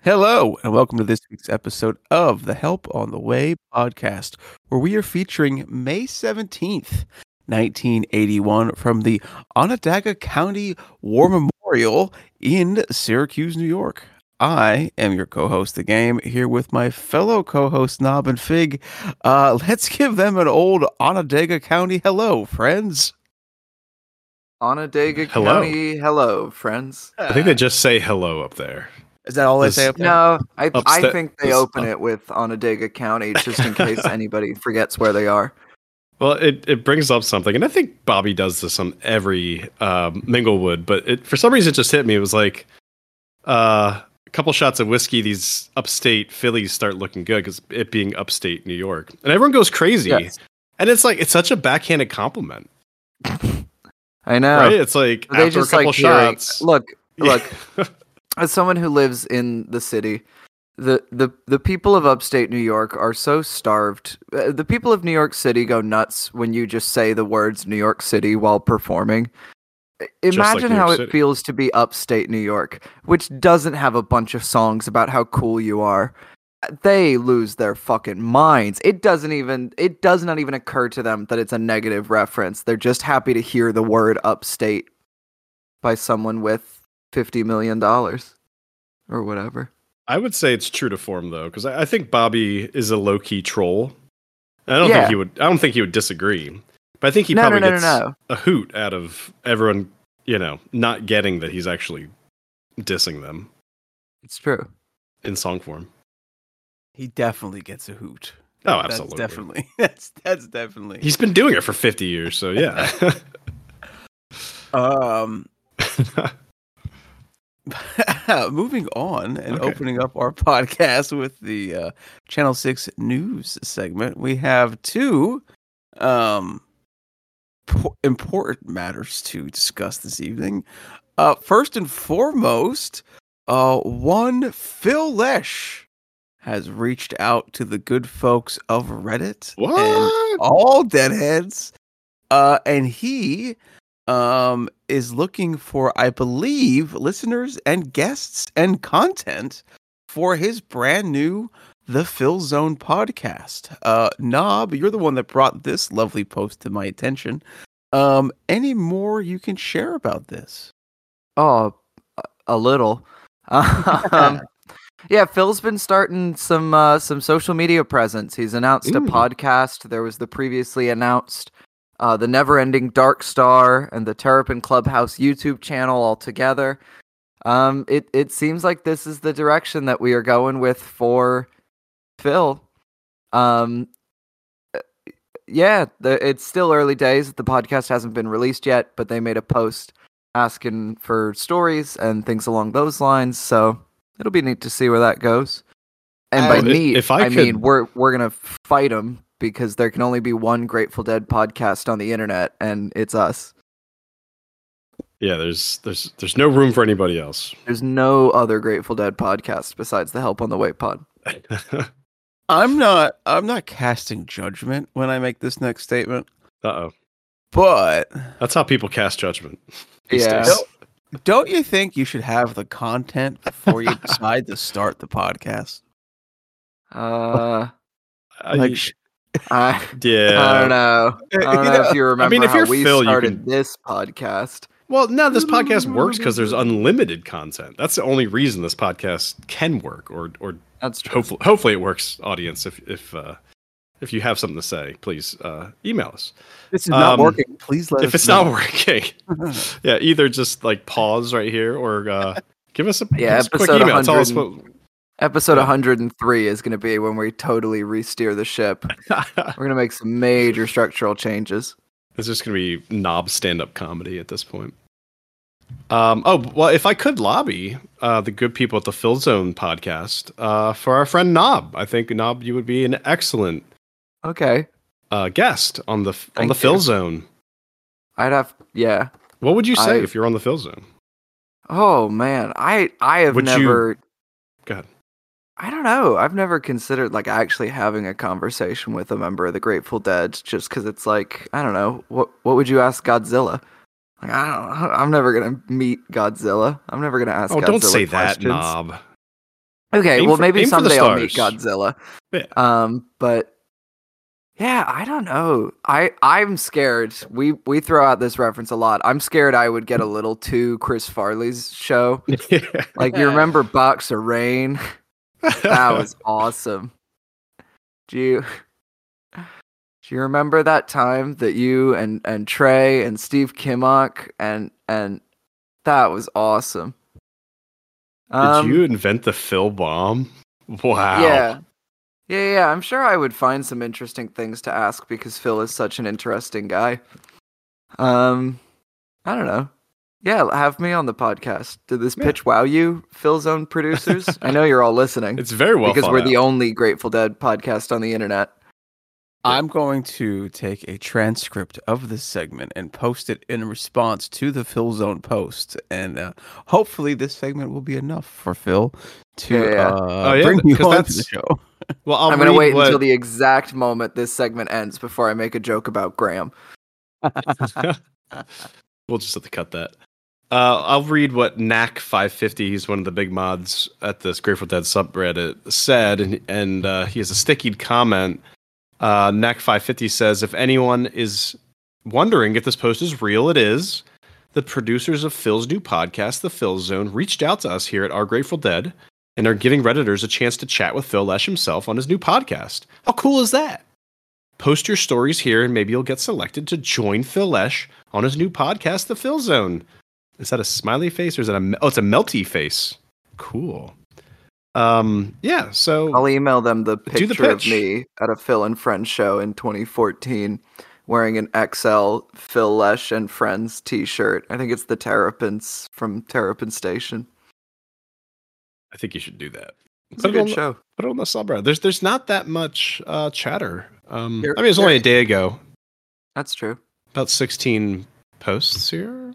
Hello, and welcome to this week's episode of the Help on the Way podcast, where we are featuring May 17th, 1981, from the Onondaga County War Memorial in Syracuse, New York. I am your co host, The Game, here with my fellow co host, Knob and Fig. Uh, let's give them an old Onondaga County hello, friends. Onondaga Hello. County, hello, friends. I think they just say hello up there. Is that all they say up there? No, I, I think they this- open it with Onondaga County just in case anybody forgets where they are. Well, it, it brings up something, and I think Bobby does this on every um, Minglewood, but it for some reason it just hit me. It was like uh, a couple shots of whiskey, these upstate Phillies start looking good because it being upstate New York, and everyone goes crazy. Yes. And it's like it's such a backhanded compliment, I know. right? It's like They after just a couple like hearing- Look, look. As someone who lives in the city, the the the people of upstate New York are so starved. Uh, The people of New York City go nuts when you just say the words New York City while performing. I- like Imagine how York it feels to be upstate New York, which doesn't have a bunch of songs about how cool you are. They lose their fucking minds. It doesn't even it does not even occur to them that it's a negative reference. They're just happy to hear the word upstate by someone with fifty million dollars or whatever. I would say it's true to form though, because I, I think Bobby is a low key troll. I don't Yeah. think he would. I don't think he would disagree. But I think he no, no, probably no, no, gets no. a hoot out of everyone, you know, not getting that he's actually dissing them It's true. in song form. He definitely gets a hoot. Oh, That's absolutely. definitely. That's that's definitely. He's been doing it for 50 years, so yeah. Um, moving on and Okay. opening up our podcast with the uh, Channel Six news segment, we have two um po- important matters to discuss this evening. Uh, first and foremost, uh, one Phil Lesh has reached out to the good folks of Reddit and all deadheads. Uh and he um is looking for i believe listeners and guests and content for his brand new the phil zone podcast. Uh knob you're the one that brought this lovely post to my attention um any more you can share about this Oh, a- little. um, yeah, Phil's been starting some uh, some social media presence. He's announced a podcast. There was the previously announced uh, the Never Ending Dark Star and the Terrapin Clubhouse YouTube channel all together. Um, it it seems like this is the direction that we are going with for Phil. Um, yeah, the, it's still early days. The podcast hasn't been released yet, but they made a post asking for stories and things along those lines. So it'll be neat to see where that goes. And by if- neat, if I I, mean we're we're gonna fight them because there can only be one Grateful Dead podcast on the internet, and it's us. Yeah, there's there's there's no room for anybody else. There's no other Grateful Dead podcast besides the Help on the Way pod. i'm not i'm not casting judgment when i make this next statement uh oh. but That's how people cast judgment. these Yeah. days. Don't you think you should have the content before you decide to start the podcast? Uh, I, Like, sh- I, yeah. I don't know. I don't You know know, if you remember I mean, if how you're we Phil, you started can- this podcast. Well, no, this podcast works because there's unlimited content. That's the only reason this podcast can work, or or That's true. hopefully hopefully it works. Audience, if if uh, if you have something to say, please uh, email us. this is not Um, working. Please let if us it's know. not working, yeah, either just like pause right here or uh, give us a, Yeah, us a quick episode email. Tell us 100 what. Episode 103 is going to be when we totally re-steer the ship. We're going to make some major structural changes. It's just gonna be knob stand up comedy at this point. Um, oh well, if I could lobby uh, the good people at the Phil Zone podcast uh, for our friend Knob, I think Knob, you would be an excellent Okay. uh, guest on the on the Thank you. Zone. I'd have yeah. What would you say I- if you're on the Phil Zone? Oh man, I I have Would you- never Go ahead. I don't know. I've never considered like actually having a conversation with a member of the Grateful Dead, just because it's like I don't know. What what would you ask Godzilla? Like, I don't. I'm never gonna meet Godzilla. I'm never gonna ask. Oh, Godzilla don't say that, questions. knob. Okay, Aim well for- maybe aim for the someday I'll meet. Godzilla. Yeah. Um, but yeah, I don't know. I I'm scared. We we throw out this reference a lot. I'm scared I would get a little too Chris Farley's show. Like you remember Box of Rain? That was awesome. Do you do you remember that time that you and and Trey and Steve Kimock and and that was awesome. Did Um, you invent the Phil bomb? Wow. Yeah. Yeah, yeah. I'm sure I would find some interesting things to ask because Phil is such an interesting guy. Um, I don't know. Yeah, have me on the podcast. Did this Yeah. pitch wow you, Phil's own producers? I know you're all listening It's very well because we're out. the only Grateful Dead podcast on the internet. I'm going to take a transcript of this segment and post it in response to the Phil Zone post, and uh, hopefully this segment will be enough for Phil to Yeah, yeah. Uh, Oh, yeah, bring you on to the show. Well, I'll I'm gonna wait what- until the exact moment this segment ends before I make a joke about Graham. we'll just have to cut that. Uh, I'll read what Knack550, he's one of the big mods at this Grateful Dead subreddit, said, and, and uh, he has a stickied comment. Uh, Knack550 says, If anyone is wondering if this post is real, it is. The producers of Phil's new podcast, The Phil Zone, reached out to us here at Our Grateful Dead and are giving Redditors a chance to chat with Phil Lesh himself on his new podcast. How cool is that? Post your stories here, and maybe you'll get selected to join Phil Lesh on his new podcast, The Phil Zone. Is that a smiley face or is that a oh? It's a melty face. Cool. Um. Yeah. So I'll email them the Do the picture of me at a Phil and Friends show in 2014 wearing an XL Phil Lesh and Friends t-shirt. I think it's the Terrapins from Terrapin Station. I think you should do that. It's a Put it, good the, show. put it on the subreddit. There's there's not that much uh, chatter. Um. There- I mean, it's only a day ago. That's true. About 16 posts here.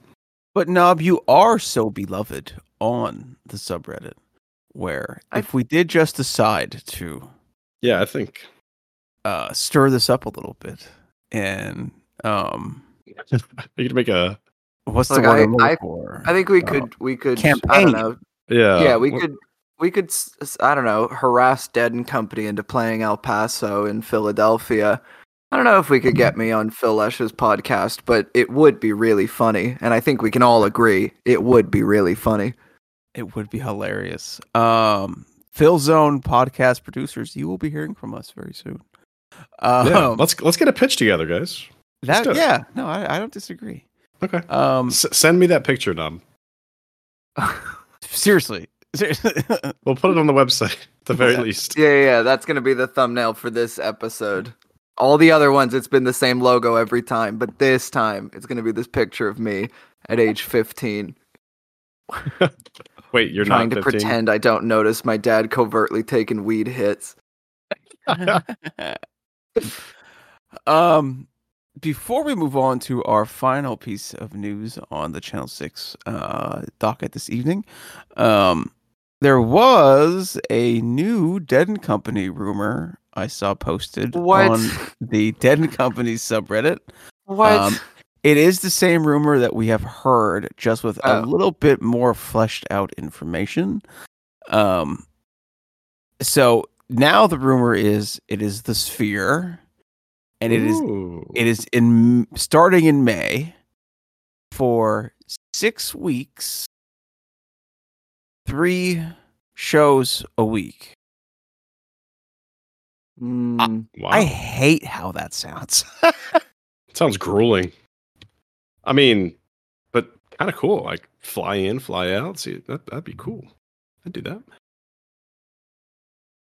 But Knob, you are so beloved on the subreddit, where I- if we did just decide to Yeah, I think. uh, stir this up a little bit, and um, You could make a what's the Look, word I- I'm I- for? I think we Uh, could we could I don't know. yeah. yeah, we wh- could we could i don't know, harass Dead and Company into playing El Paso in Philadelphia. I don't know if we could get me on Phil Lesh's podcast, but it would be really funny, and I think we can all agree it would be really funny. It would be hilarious. Um, Phil Zone podcast producers, you will be hearing from us very soon. Um, Yeah. Let's let's get a pitch together, guys. that, do it. yeah, no, I, I don't disagree. Okay. Um, S- send me that picture, Nom. seriously, seriously. We'll put it on the website at the very Yeah. least. Yeah, yeah, yeah, that's gonna be the thumbnail for this episode. All the other ones, it's been the same logo every time, but this time it's gonna be this picture of me at age 15, Wait, you're trying not to 15? pretend I don't notice my dad covertly taking weed hits. um, before we move on to our final piece of news on the Channel Six uh, docket this evening, um, there was a new Dead and Company rumor I saw posted What? on the Dead and Company subreddit. What? Um, It is the same rumor that we have heard, just with a Oh. little bit more fleshed out information. Um, so now the rumor is it is the Sphere, and it is Ooh. it is in starting in May for six weeks, three shows a week. Mm, wow. I hate how that sounds. Sounds grueling. I mean, but kind of cool. Like fly in, fly out. See, that, that'd be cool. I'd do that.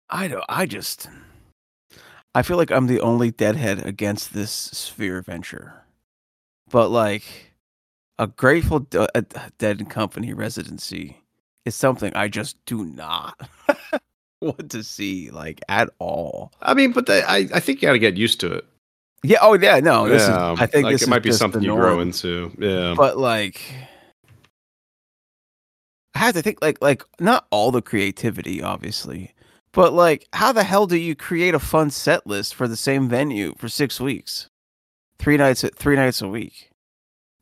I don't. I just. I feel like I'm the only deadhead against this sphere venture, but like a Grateful D- a Dead Company residency is something I just do not want to see like at all. I mean, but they, I, I think you got to get used to it. Yeah. Oh yeah. No. This yeah, is. I think like this it is might be something you grow into. Yeah. But like, I have to think like like not all the creativity, obviously, But like, how the hell do you create a fun set list for the same venue for six weeks, three nights, three nights a week?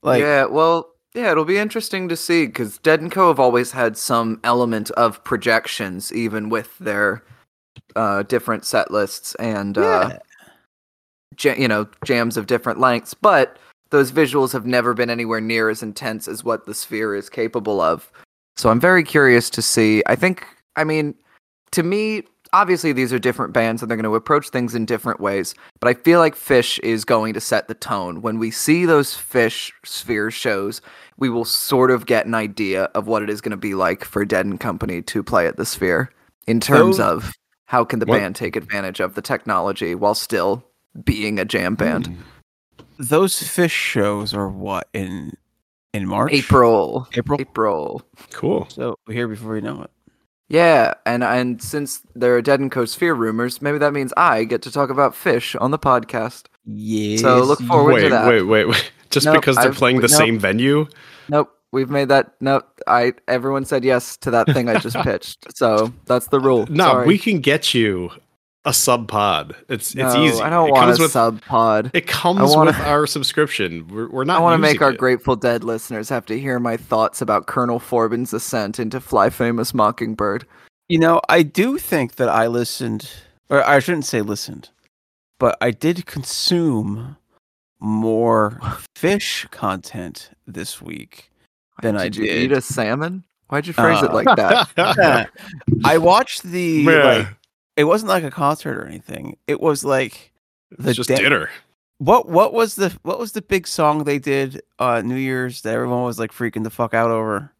Like, yeah, well, yeah, it'll be interesting to see because Dead and Co have always had some element of projections, even with their uh, different set lists and uh, yeah. ja- you know jams of different lengths. But those visuals have never been anywhere near as intense as what the Sphere is capable of. So I'm very curious to see. I think, I mean, to me, obviously these are different bands and they're going to approach things in different ways. But I feel like Phish is going to set the tone. When we see those Phish Sphere shows, we will sort of get an idea of what it is going to be like for Dead and Company to play at the Sphere in terms of how can the What- band take advantage of the technology while still being a jam band. those Phish shows are what in in March, April. April. April. Cool. So we're here before you know it. Yeah, and and since there are Dead and Co Sphere rumors, maybe that means I get to talk about Phish on the podcast. Yeah. So look forward to wait, that. wait, wait, wait. Just Nope, because they're I've- playing the nope. same venue? Nope, we've made that. Nope, I everyone said yes to that thing I just pitched. So that's the rule. No, Sorry. we can get you a sub pod. It's it's easy. I don't it want comes a with sub pod. it comes wanna- with our subscription. We're, we're not. I want to make our it. Grateful Dead listeners have to hear my thoughts about Colonel Forbin's ascent into Fly Famous Mockingbird. You know, I do think that I listened, or I shouldn't say listened, but I did consume more Phish content this week than I did you did. eat a salmon? Why'd you phrase it Uh, like that? I watched the Man, like. It wasn't like a concert or anything. It was like the it's just da- dinner. what what was the what was the big song they did uh New Year's that everyone was like freaking the fuck out over,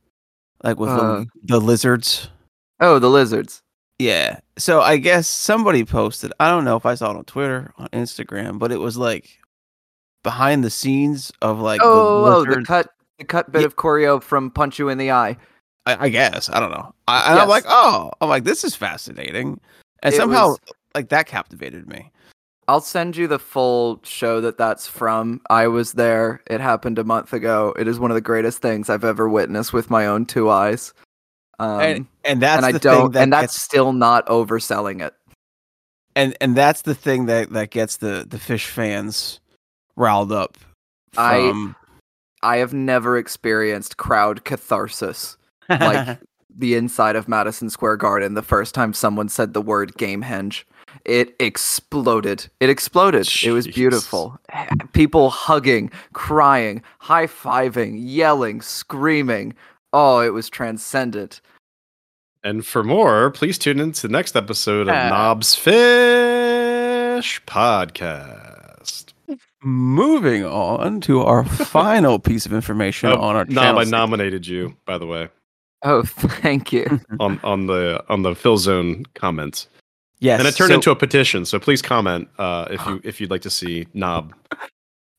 like with Uh. the, the lizards. Oh, the lizards. Yeah. So I guess somebody posted. I don't know if I saw it on Twitter, on Instagram, but it was like behind the scenes of like oh, the oh, the cut, the cut bit Ye- of choreo from Punch You in the Eye. I, I guess I don't know. I, and I'm Yes. like, oh, I'm like, this is fascinating, and It somehow was- like that captivated me. I'll send you the full show that that's from. I was there. It happened a month ago. It is one of the greatest things I've ever witnessed with my own two eyes. Um, and and that's and I don't, thing that and that's gets, still not overselling it. and and that's the thing that that gets the the Phish fans riled up. I- I have never experienced crowd catharsis like the inside of Madison Square Garden the first time someone said the word Gamehenge. It exploded. It exploded. It was beautiful. People hugging, crying, high fiving, yelling, screaming. Oh, it was transcendent. And for more, please tune in to the next episode of. Knobs Phish Podcast. Moving on to our final piece of information Oh, on our Knob, channel. I nominated you, by the way, Oh, thank you. on on the on the Phil Zone comments. yes, and it turned so- into a petition. So please comment uh, if you if you'd like to see Knob.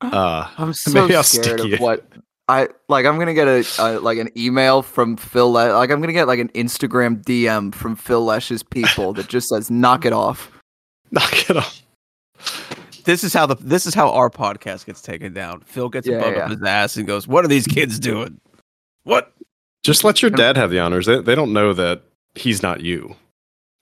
Uh, I'm so Maybe I'll scared of what I like. I'm gonna get a, a like an email from Phil. Le- like I'm gonna get like an Instagram DM from Phil Lesh's people that just says "knock it off." knock it off. this is how the this is how our podcast gets taken down. Phil gets Yeah, above yeah. up his ass and goes, "What are these kids doing? What?" Just let your dad have the honors. They they don't know that he's not you.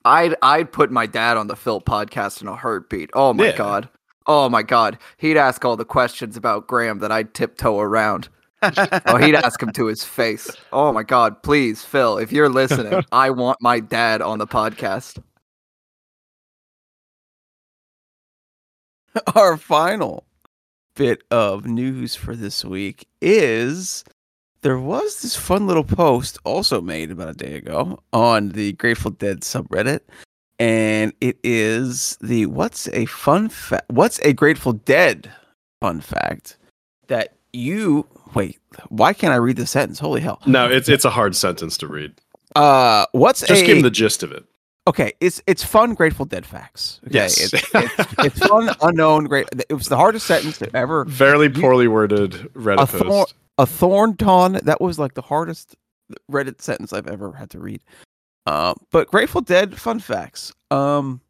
I'd I'd put my dad on the Phil podcast in a heartbeat. Oh my Yeah. god. Oh my god. He'd ask all the questions about Graham that I'd tiptoe around. Oh, he'd ask him to his face. Oh my god, please, Phil, if you're listening, I want my dad on the podcast. our final bit of news for this week is there was this fun little post also made about a day ago on the Grateful Dead subreddit and it is the what's a fun fact what's a Grateful Dead fun fact that you wait why can't I read the sentence holy hell No, it's it's a hard sentence to read. uh what's Just a give him the gist of it. okay it's it's fun Grateful Dead facts okay Yes. it's, it's, it's fun unknown great it was the hardest sentence ever Fairly poorly worded Reddit A thorn- a thornton that was like the hardest reddit sentence i've ever had to read um but grateful dead fun facts um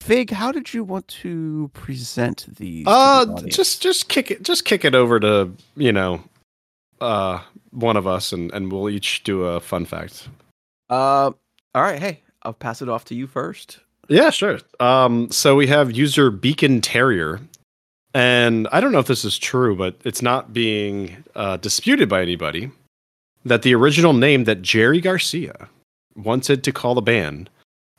fig how did you want to present these to the Uh, just just kick it just kick it over to you know, uh, one of us, and and we'll each do a fun fact. uh, all right hey I'll pass it off to you first. Yeah, sure. Um, so we have user Beacon Terrier, and I don't know if this is true, but it's not being uh, disputed by anybody that the original name that Jerry Garcia wanted to call the band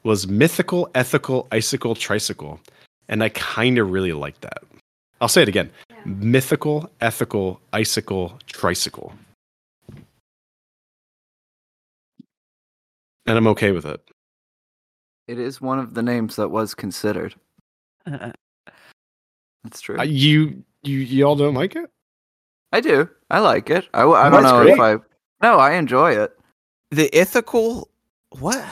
was Mythical Ethical Icicle Tricycle, and I kind of really like that. I'll say it again: Mythical Ethical Icicle Tricycle, and I'm okay with it. It is one of the names that was considered. That's true. Uh, you you y'all don't like it? I do. I like it. I, Oh, don't that's know great. if I. No, I enjoy it. the ethical what?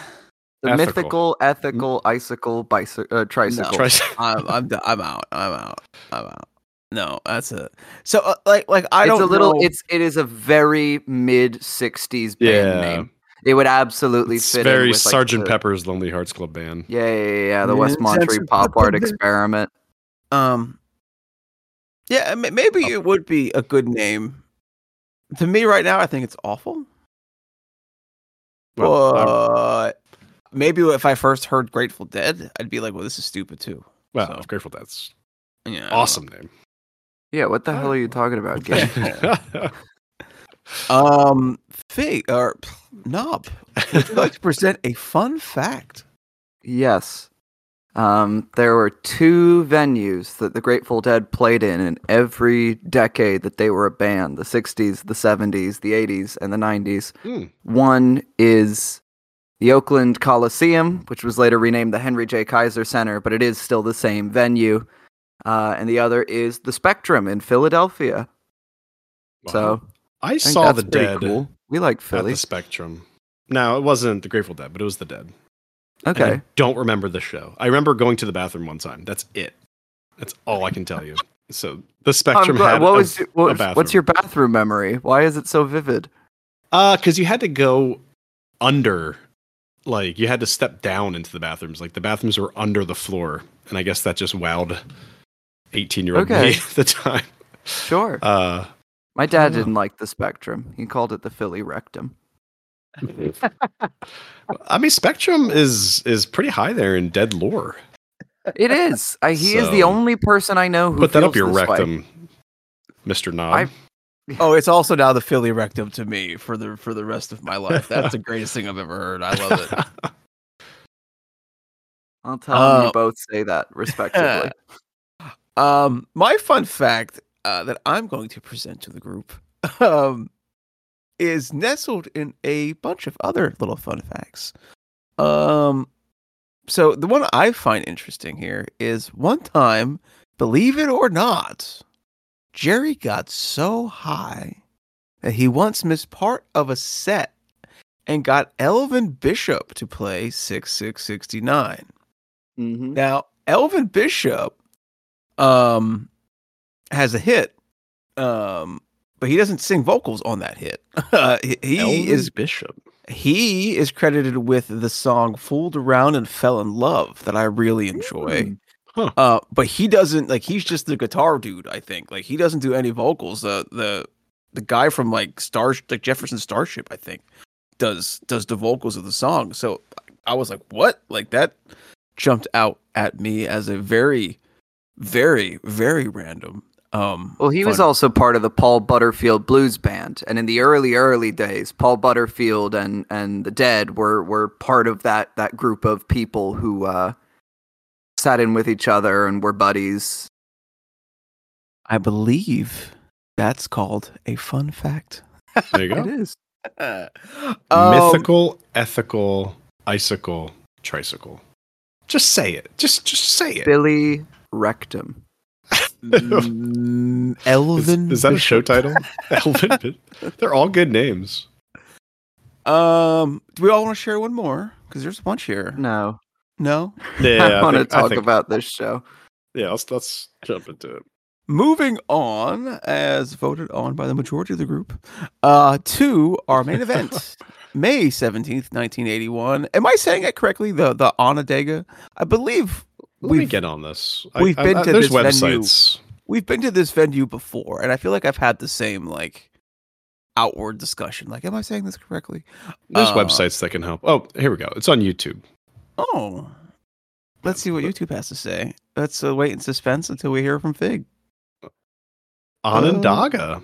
The Ethical. mythical, ethical, icicle, bicycle, uh, tricycle. No. Tricy- I'm I'm d- I'm out. I'm out. I'm out. No, that's it. So uh, like like I it's don't a little. know- It's it is a very mid '60s band Yeah. name. It would absolutely It's fit. in very with, like, Sergeant the- Pepper's Lonely Hearts Club Band. Yeah, yeah, yeah, yeah. The Yeah, West Monterey Sergeant Pop Pepper. Art Experiment. Um, yeah, maybe it would be a good name. To me, right now, I think it's awful. Well, I'm- but maybe if I first heard Grateful Dead, I'd be like, "Well, this is stupid too." well, so- Grateful Dead's Yeah, awesome name. Yeah, what the hell are you talking about, Gabe? Um, Fig or pff, Knob, would you like to present a fun fact? yes. Um, there were two venues that the Grateful Dead played in in every decade that they were a band the 60s, the 70s, the 80s, and the 90s. Hmm. One is the Oakland Coliseum, which was later renamed the Henry J. Kaiser Center, but it is still the same venue. Uh, and the other is the Spectrum in Philadelphia. So I I saw the Dead Cool. We like Philly. the Spectrum. Now it wasn't the Grateful Dead, but it was the Dead. Okay. I don't remember the show. I remember going to the bathroom one time. That's it. That's all I can tell you. So the Spectrum had what a- was your- what- a bathroom. what's your bathroom memory? Why is it so vivid? Uh, because you had to go under, like you had to step down into the bathrooms. Like the bathrooms were under the floor, and I guess that just wowed eighteen-year-old Okay. me at the time. Sure. Uh, My dad didn't like the Spectrum. He called it the Philly Rectum. I mean, Spectrum is is pretty high there in dead lore. It is. I, he is the only person I know who Put that up your this way. rectum, Mister Knob. I- Oh, it's also now the Philly rectum to me for the for the rest of my life. That's the greatest thing I've ever heard. I love it. I'll tell him Uh, you both say that respectively. Um, my fun fact uh, that I'm going to present to the group um, is nestled in a bunch of other little fun facts. Um, so the one I find interesting here is one time, believe it or not, Jerry got so high that he once missed part of a set and got Elvin Bishop to play 6669. mm-hmm. Now, Elvin Bishop um has a hit. Um but he doesn't sing vocals on that hit. Uh, he Elvin is Bishop. he is credited with the song "Fooled Around and Fell in Love" that I really enjoy. Mm. Huh. Uh, but he doesn't like he's just the guitar dude. I think like he doesn't do any vocals. The the the guy from like Star like Jefferson Starship, I think, does does the vocals of the song. So I was like, what? Like that jumped out at me as a very, very, very random. Um, Well, he was also part of the Paul Butterfield Blues Band, and in the early, early days, Paul Butterfield and and the Dead were were part of that that group of people who uh, sat in with each other and were buddies. I believe that's called a fun fact. There you It go. is. Um, Mythical, ethical, icicle, tricycle. Just say it. Just just say it. Billy Rectum. Mm, Is, Elvin. is that a show title? Elvin. They're all good names. Um, do we all want to share one more? Because there's a bunch here. No, No. Yeah, I want to talk think- about this show. Yeah, let's let's jump into it. Moving on, as voted on by the majority of the group, uh, to our main event, May seventeenth, nineteen eighty-one. Am I saying it correctly? The the Onondaga, I believe Let me We've- get on this. we've been to there's this venue. we've been to this venue before, and I feel like I've had the same like outward discussion. Like, am I saying this correctly? There's Uh, websites that can help. Oh, here we go. It's on YouTube. Oh, let's see what YouTube has to say. Let's uh, wait in suspense until we hear from Fig. Onondaga.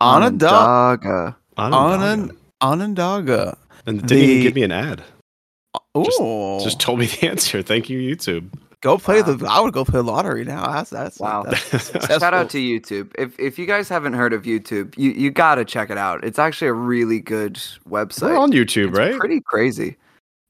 Onondaga. Onondaga. Onondaga. Onondaga. And didn't even give me an ad. Just- Oh, Just told me the answer. Thank you, YouTube. Go play Wow. the. I would go play lottery now. That's that's Wow. That's Shout out to YouTube. If if you guys haven't heard of YouTube, you, you gotta check it out. It's actually a really good website. We're on YouTube, It's right? Pretty crazy.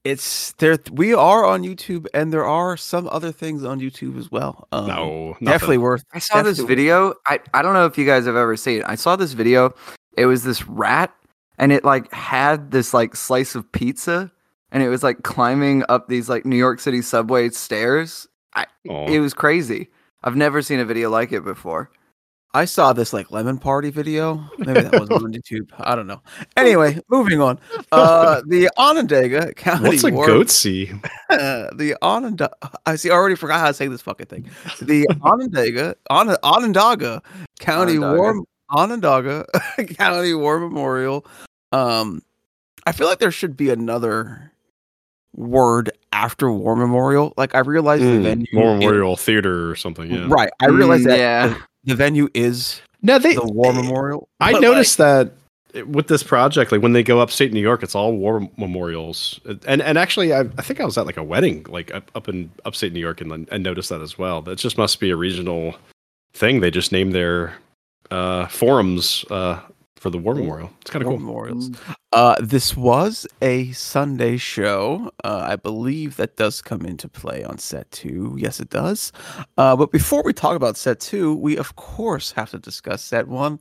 It's there. We are on YouTube, and there are some other things on YouTube as well. Um, no, nothing. definitely worth. I saw this video. I, I don't know if you guys have ever seen it. I saw this video. It was this rat and it like had this like slice of pizza and it was like climbing up these like New York City subway stairs. Aw. It was crazy. I've never seen a video like it before. I saw this like lemon party video. Maybe that was on YouTube. I don't know. Anyway, moving on. Uh, the Onondaga County. What's a War- goat see? the Onondaga. I see. I already forgot how to say this fucking thing. The Onondaga, On- Onondaga County Onondaga. War Onondaga County War Memorial. Um, I feel like there should be another word after War Memorial. Like I realize the Mm, venue, War is- Memorial Theater or something. Yeah. right? I realize Mm, that yeah. the, the venue is No, they. the War Memorial. I but, noticed that with this project, like when they go upstate New York, it's all war memorials. And and actually, I, I think I was at like a wedding, like up, up in upstate New York, and and noticed that as well. That just must be a regional thing. They just named their uh, forums uh, for the war memorial. It's kind of cool. Memorials. Uh, this was a Sunday show. Uh, I believe that does come into play on set two. Yes, it does. Uh, but before we talk about set two, we of course have to discuss set one.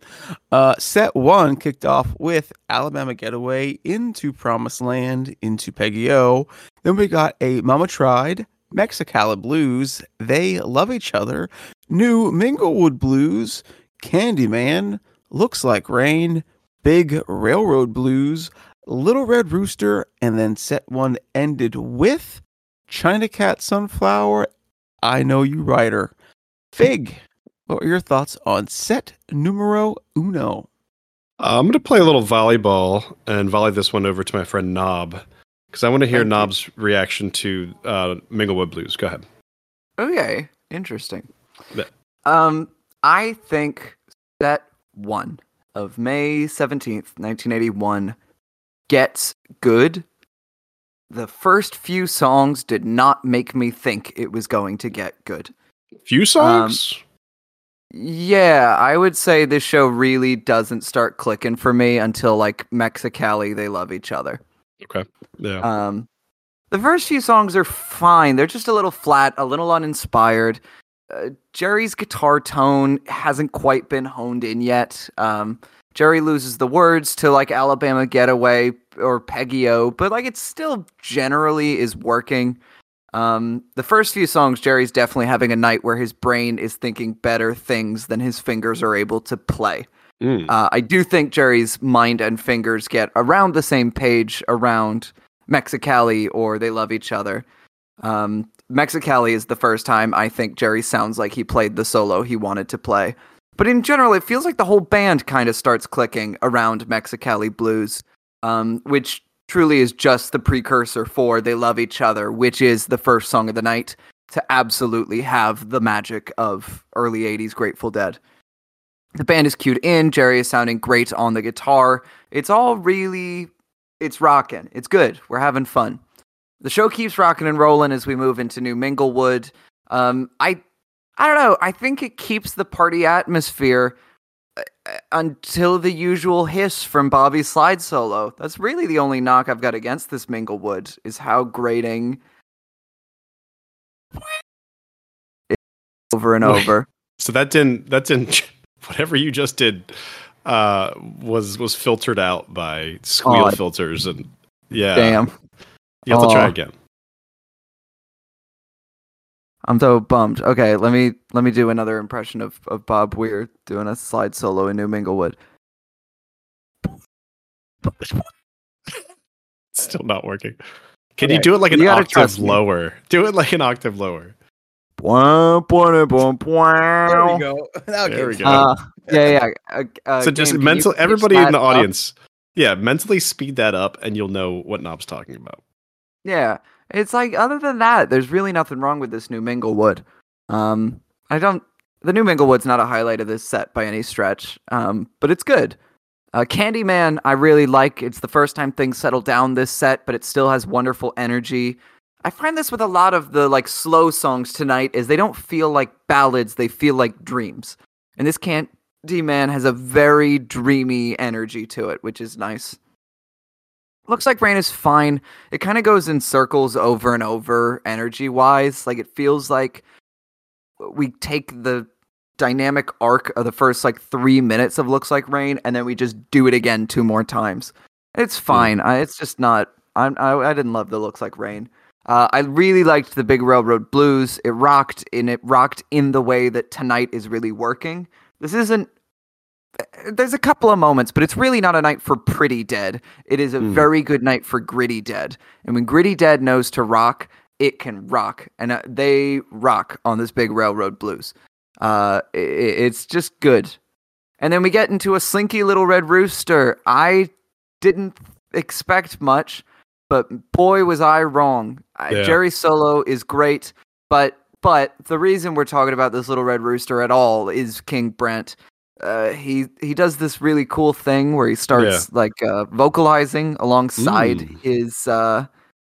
Uh, set one kicked off with Alabama Getaway into Promised Land into Peggy O. Then we got a Mama Tried, Mexicali Blues, They Love Each Other, New Minglewood Blues, Candyman, Looks Like Rain, Big Railroad Blues, Little Red Rooster, and then set one ended with China Cat Sunflower, I Know You Rider. Fig, what were your thoughts on set numero uno? Uh, I'm going to play a little volleyball and volley this one over to my friend Knob because I want to hear Thank you. Knob's reaction to uh, Minglewood Blues. Go ahead. Okay, interesting. Yeah. Um, I think set one of May seventeenth, nineteen eighty-one, gets good. The first few songs did not make me think it was going to get good. Few songs. Yeah, I would say this show really doesn't start clicking for me until like Mexicali, they love each other. okay. Yeah. Um, the first few songs are fine. They're just a little flat, a little uninspired. Uh, Jerry's guitar tone hasn't quite been honed in yet. Um, Jerry loses the words to like Alabama Getaway or Peggy O, but like it still generally is working. Um, the first few songs, Jerry's definitely having a night where his brain is thinking better things than his fingers are able to play. Mm. Uh, I do think Jerry's mind and fingers get around the same page around Mexicali or They Love Each Other. Um, Mexicali is the first time I think Jerry sounds like he played the solo he wanted to play. But in general, it feels like the whole band kind of starts clicking around Mexicali Blues, um, which truly is just the precursor for They Love Each Other, which is the first song of the night to absolutely have the magic of early 80s Grateful Dead. The band is cued in. Jerry is sounding great on the guitar. It's all really, it's rocking. It's good. We're having fun. The show keeps rocking and rolling as we move into New Minglewood. Um, I, I don't know. I think it keeps the party atmosphere uh, uh, until the usual hiss from Bobby's slide solo. That's really the only knock I've got against this Minglewood is how grating it over and Wait. over. So that didn't that didn't whatever you just did uh was was filtered out by squeal Oh, filters and yeah. Damn. You have to try Aw. again. I'm so bummed. Okay, let me let me do another impression of, of Bob Weir doing a slide solo in New Minglewood. Still not working. Can you Okay, do it like an you gotta octave trust me. lower? Do it like an octave lower. Bwah, bwah, bwah, There we bwah. go. Now There we gives- go. Uh, yeah, yeah. Uh, uh, so just Game, can you mental pitch everybody in that the up? audience. Yeah, mentally speed that up and you'll know what Knob's talking about. Yeah, it's like other than that, there's really nothing wrong with this new Minglewood. Um, I don't. The new Minglewood's not a highlight of this set by any stretch, um, but it's good. Uh, Candyman, I really like. It's the first time things settle down this set, but it still has wonderful energy. I find this with a lot of the like slow songs tonight is they don't feel like ballads, they feel like dreams. And this Candyman has a very dreamy energy to it, which is nice. Looks like Rain is fine. It kind of goes in circles over and over energy wise. Like it feels like we take the dynamic arc of the first like three minutes of Looks Like Rain and then we just do it again two more times. It's fine. I, it's just not. I'm, I, I didn't love the Looks Like Rain. Uh, I really liked the Big Railroad Blues. It rocked in it rocked in the way that tonight is really working. This isn't. There's a couple of moments, but it's really not a night for Pretty Dead. It is a Mm. very good night for Gritty Dead. And when Gritty Dead knows to rock, it can rock, and uh, they rock on this Big Railroad Blues. Uh, i- i- it's just good. And then we get into a slinky little red rooster. I didn't expect much, but boy was I wrong. I- Yeah. Jerry Solo is great, but but the reason we're talking about this little red rooster at all is King Brent. Uh, he he does this really cool thing where he starts like uh, vocalizing alongside Mm. his uh,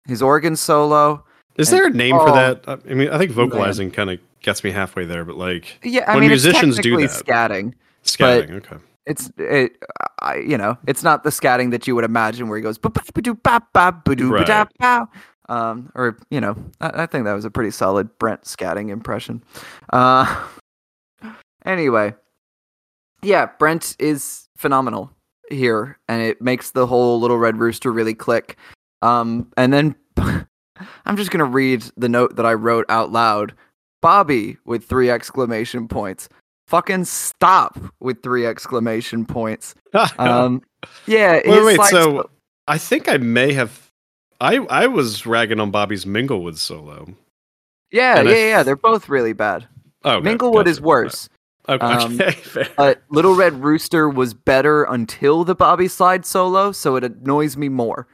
his organ solo. Is And- there a name for oh, that? I mean, I think vocalizing kind of gets me halfway there, but like Yeah, I When mean musicians do that. scatting. scatting. okay. It's it, I you know, it's not the scatting that you would imagine where he goes ba ba ba doo ba ba ba doo ba da Right. Um, or you know, I, I think that was a pretty solid Brent scatting impression. Uh, anyway, yeah, Brent is phenomenal here, and it makes the whole Little Red Rooster really click. Um, and then I'm just gonna read the note that I wrote out loud. Bobby with three exclamation points. Fucking stop with three exclamation points. Um, yeah. wait, wait. So I think I may have. I I was ragging on Bobby's Minglewood solo. yeah, and yeah, I- yeah. They're both really bad. Oh, okay, Minglewood gotcha. is worse. Okay, Um, fair. But Little Red Rooster was better until the Bobby Slide solo, so it annoys me more.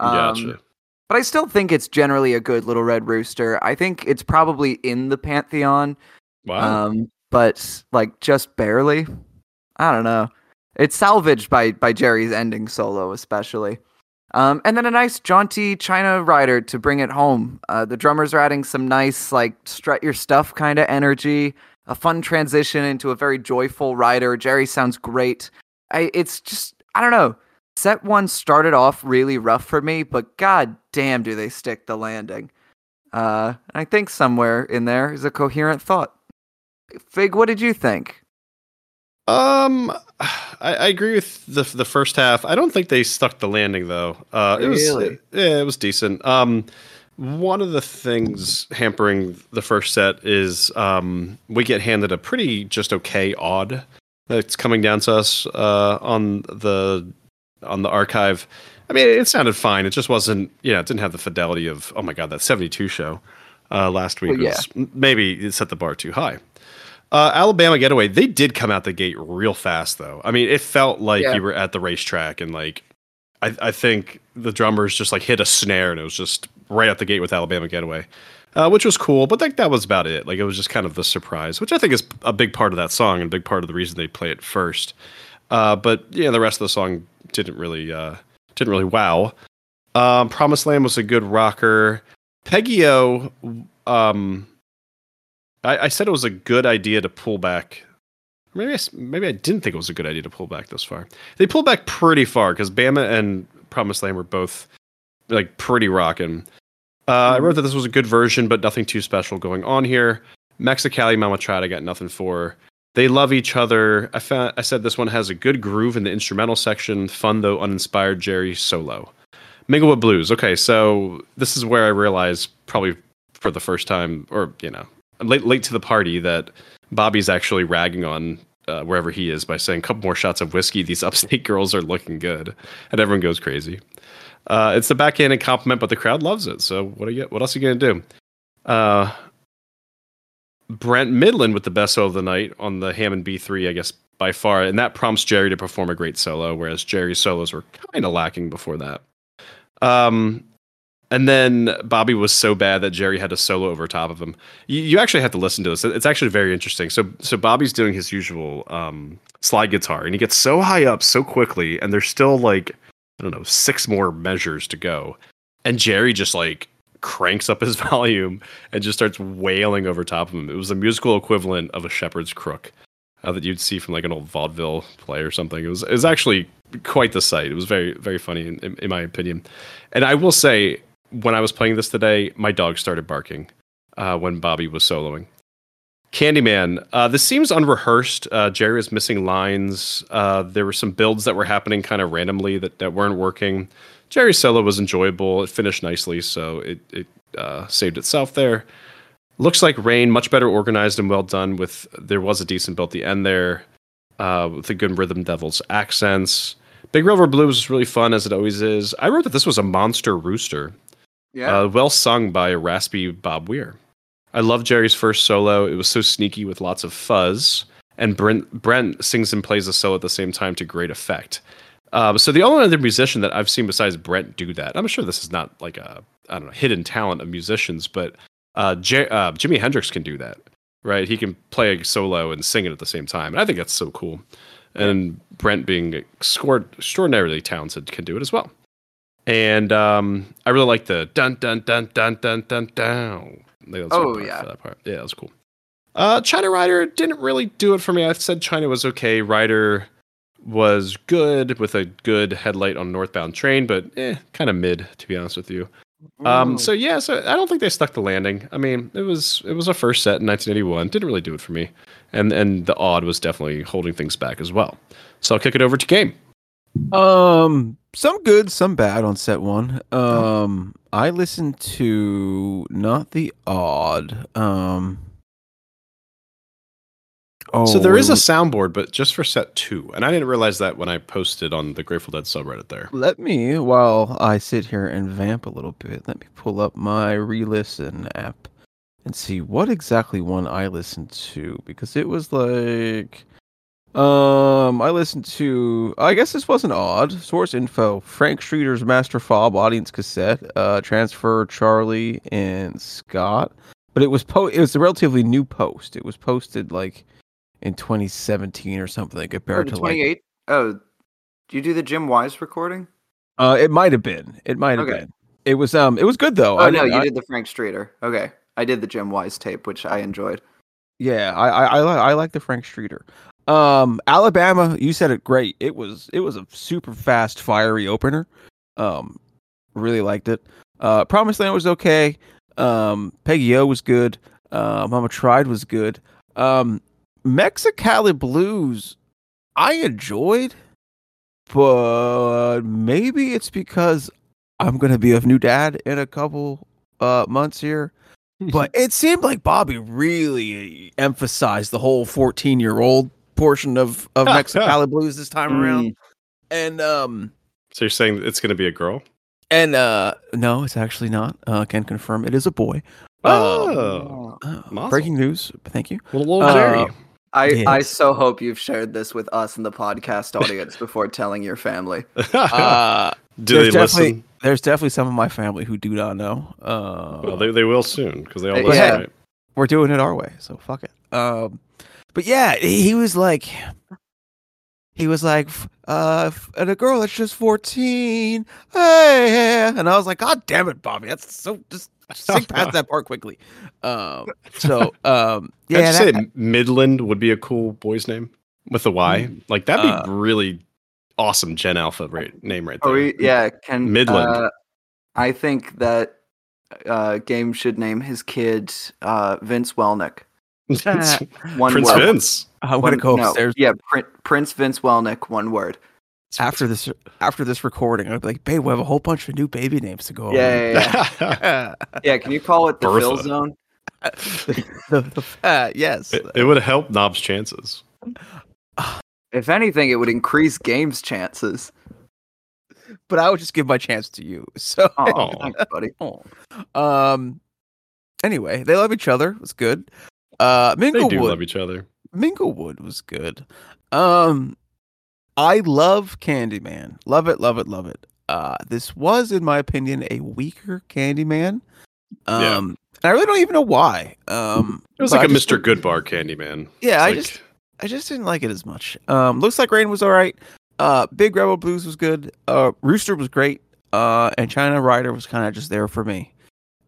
Um, gotcha. But I still think it's generally a good Little Red Rooster. I think it's probably in the pantheon, Wow. um, but like just barely. I don't know. It's salvaged by by Jerry's ending solo, especially. Um, and then a nice jaunty China rider to bring it home. Uh, the drummers are adding some nice like strut your stuff kind of energy. A fun transition into a very joyful rider. Jerry sounds great. I, it's just I don't know. Set one started off really rough for me, but god damn, do they stick the landing. Uh, I think somewhere in there is a coherent thought. Fig, what did you think? Um, I, I agree with the the first half. I don't think they stuck the landing though. Uh, it was Really? yeah, it was decent. Um, one of the things hampering the first set is um we get handed a pretty just okay AUD that's coming down to us uh on the on the archive. I mean, it sounded fine. It just wasn't, you know, it didn't have the fidelity of, oh my god, that '72 show uh, last week Well, yeah. was maybe it set the bar too high. Uh, Alabama Getaway, they did come out the gate real fast, though. I mean, it felt like Yeah. you were at the racetrack, and like, I, I think the drummers just like hit a snare, and it was just right out the gate with Alabama Getaway, uh, which was cool. But like that was about it. Like it was just kind of the surprise, which I think is a big part of that song and a big part of the reason they play it first. Uh, but yeah, the rest of the song didn't really uh, didn't really wow. Um, Promised Land was a good rocker. Peggy O, um, I, I said it was a good idea to pull back. Maybe I, maybe I didn't think it was a good idea to pull back this far. They pulled back pretty far because Bama and Promised Land were both like pretty rocking. Uh, I wrote that this was a good version, but nothing too special going on here. Mexicali Mama Tried, I got nothing for. They love each other. I found I said this one has a good groove in the instrumental section, fun though uninspired Jerry solo. Minglewood Blues. Okay, so this is where I realized probably for the first time, or you know, late late to the party, that Bobby's actually ragging on uh, wherever he is by saying a couple more shots of whiskey. These upstate girls are looking good, and everyone goes crazy. Uh, it's the backhanded compliment, but the crowd loves it. So what are you? What else are you gonna do? Uh, Brent Mydland with the best solo of the night on the Hammond B3, I guess by far, and that prompts Jerry to perform a great solo, whereas Jerry's solos were kind of lacking before that. Um, and then Bobby was so bad that Jerry had to solo over top of him. You, you actually have to listen to this. It's actually very interesting. So so Bobby's doing his usual um, slide guitar, and he gets so high up so quickly, and there's still like I don't know six more measures to go, and Jerry just like cranks up his volume and just starts wailing over top of him. It was the musical equivalent of a shepherd's crook uh, that you'd see from like an old vaudeville play or something. It was it was actually quite the sight. It was very very funny in, in, in my opinion. And I will say, when I was playing this today, my dog started barking uh, when Bobby was soloing. Candyman, uh, this seems unrehearsed. Uh, Jerry is missing lines. Uh, there were some builds that were happening kind of randomly that, that weren't working. Jerry's solo was enjoyable. It finished nicely, so it, it uh, saved itself there. Looks like Rain, much better organized and well done. With there was a decent build at the end there, uh, with the good rhythm devils accents. Big River Blues was really fun as it always is. I wrote that this was a monster rooster. Yeah. Uh, well sung by a raspy Bob Weir. I love Jerry's first solo. It was so sneaky with lots of fuzz. And Brent, Brent sings and plays the solo at the same time to great effect. Um, so the only other musician that I've seen besides Brent do that, I'm sure this is not like a I don't know hidden talent of musicians, but uh, J- uh, Jimi Hendrix can do that, right? He can play a solo and sing it at the same time, and I think that's so cool. And Brent, being scored extraordinarily talented, can do it as well. And um, I really like the dun dun dun dun dun dun dun. Oh, yeah. that part. Yeah, that was cool. Uh, China Rider didn't really do it for me. I said China was okay. Rider was good with a good headlight on northbound train, but eh, kind of mid to be honest with you. Um, so yeah, so I don't think they stuck the landing. I mean, it was it was a first set in 1981. Didn't really do it for me, and and the AUD was definitely holding things back as well. So I'll kick it over to game. Um, some good, some bad on set one. Um, I listened to not the AUD. Um, oh, So there is a soundboard, but just for set two, and I didn't realize that when I posted on the Grateful Dead subreddit there. Let me, while I sit here and vamp a little bit, let me pull up my re-listen app and see what exactly one I listened to because it was like, um, I listened to. I guess this wasn't AUD. Source info: Frank Streeter's Master FOB audience cassette, uh, transfer Charlie and Scott. But it was po. It was a relatively new post. It was posted like in 2017 or something compared to like 28. Oh, do you do the Jim Wise recording? Uh, it might have been. It might have Okay. been. It was um. It was good though. Oh, I no, you I- did the Frank Streeter. Okay. I did the Jim Wise tape, which I enjoyed. Yeah, I I I, li- I like the Frank Streeter. Um, Alabama, you said it great. It was it was a super fast, fiery opener. Um, really liked it. Uh, Promised Land was okay. Um, Peggy O was good. Uh, Mama Tried was good. Um, Mexicali Blues, I enjoyed, but maybe it's because I'm gonna be a new dad in a couple uh months here. But it seemed like Bobby really emphasized the whole 14 year old portion of of Mexicali Blues this time around. And um So you're saying it's going to be a girl? and uh no, it's actually not. Uh can confirm it is a boy. Oh, Uh, Mazel. breaking news. Thank you. little old Uh, Jerry. I, Yes. I so hope you've shared this with us in the podcast audience before telling your family. Uh Do there's they definitely listen? there's definitely some of my family who do not know. Uh Well, they, they will soon because they all Uh, listen, yeah. right? we're doing it our way, so fuck it. Um, but yeah, he was like, he was like, uh, and a girl that's just fourteen, hey, and I was like, God damn it, Bobby, that's so just sing past that part quickly. Um, so um, yeah, that- say Mydland would be a cool boy's name with a Y. Like that'd be Uh, really awesome Gen Alpha rate, name right there. Oh, we, yeah, can Mydland. uh, I think that uh, Game should name his kid uh, Vince Welnick. One Prince word. Vince. I want to One- go no, upstairs Yeah, Prin- Prince Vince Welnick. One word. after this after this recording. I'd be like, babe, we have a whole bunch of new baby names to go. Yeah, over. yeah, yeah. yeah, can you call it the Phil Bertha. Zone? the, the, uh, yes, it, it would help Knob's chances. If anything, it would increase Game's chances. but I would just give my chance to you. So Oh, thanks, buddy. Um. Anyway, they love each other. It was good. Uh, They do love each other. Minglewood was good. Um, I love Candyman. Love it. Love it. Love it. Uh, this was, in my opinion, a weaker Candyman. Um, Yeah. and I really don't even know why. Um, It was like I a Mr. Goodbar Candyman. Yeah, I It's just I just didn't like it as much. Um, looks like Rain was all right. Uh, Big Rebel Blues was good. Uh, Rooster was great. Uh, and China Rider was kind of just there for me.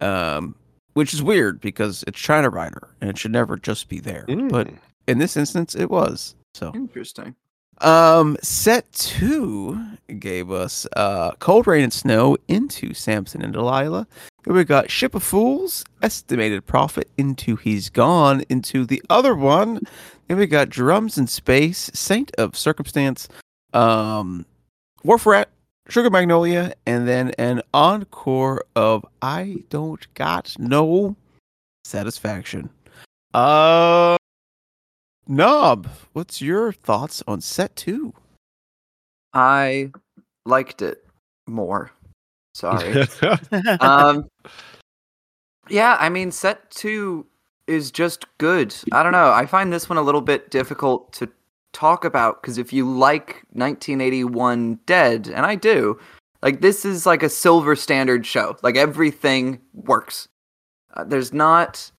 Um, which is weird because it's China Rider and it should never just be there. But Mm. in this instance, it was. So, Interesting. um, set two gave us uh Cold Rain and Snow into Samson and Delilah. Then we got Ship of Fools, Estimated Prophet into He's Gone into the other one. Then we got Drums in Space, Saint of Circumstance, um, Wharf Rat, Sugar Magnolia, and then an encore of I Don't Got No Satisfaction. Uh, Knob, what's your thoughts on set two? I liked it more. Sorry. um yeah i mean set two is just good i don't know i find this one a little bit difficult to talk about because if you like 1981 dead and i do like this is like a silver standard show like everything works uh, there's not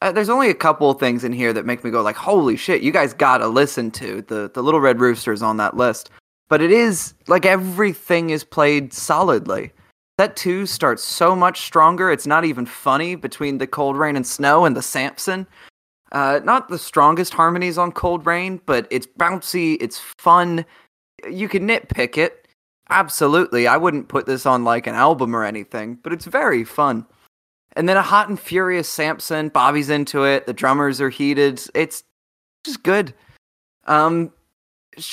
uh, there's only a couple things in here that make me go like holy shit you guys gotta listen to the the little red roosters on that list but it is like everything is played solidly that two starts so much stronger. It's not even funny between the Cold Rain and Snow and the Samson. Uh, not the strongest harmonies on Cold Rain, but it's bouncy. It's fun. You can nitpick it. Absolutely. I wouldn't put this on like an album or anything, but it's very fun. And then a hot and furious Samson. Bobby's into it. The drummers are heated. It's just good. Um,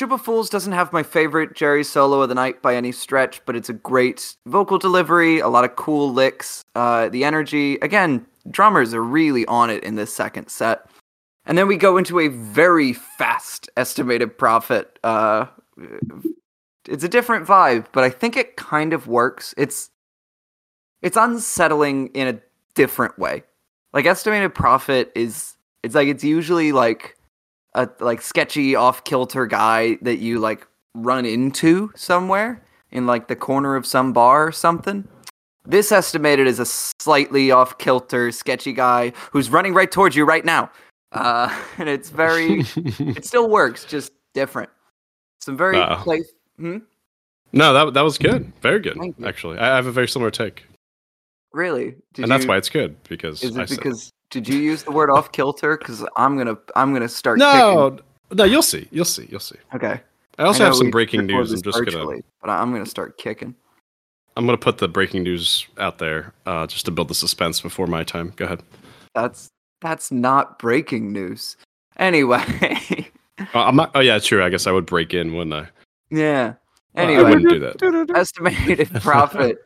of Fools doesn't have my favorite Jerry solo of the night by any stretch, but it's a great vocal delivery, a lot of cool licks, uh, the energy. Again, drummers are really on it in this second set. And then we go into a very fast estimated prophet. Uh, it's a different vibe, but I think it kind of works. It's it's unsettling in a different way. Like estimated prophet is it's like it's usually like a like sketchy off kilter guy that you like run into somewhere in like the corner of some bar or something. This estimated is a slightly off kilter sketchy guy who's running right towards you right now. Uh, and it's very it still works, just different. Some very Wow. play hmm? no, that that was good. Very good, actually. I I have a very similar take, Really? Did and that's why it's good because Is I it said- because did you use the word off kilter? Because I'm gonna I'm gonna start. no, no. You'll see. You'll see. You'll see. Okay. I also I have some breaking news. I'm just gonna but I'm gonna start kicking. I'm gonna put the breaking news out there uh, just to build the suspense before my time. Go ahead. That's that's not breaking news. Anyway, Uh, I'm not. Oh yeah, true. I guess I would break in, wouldn't I? yeah. Well, I Anyway, wouldn't do that. estimated prophet.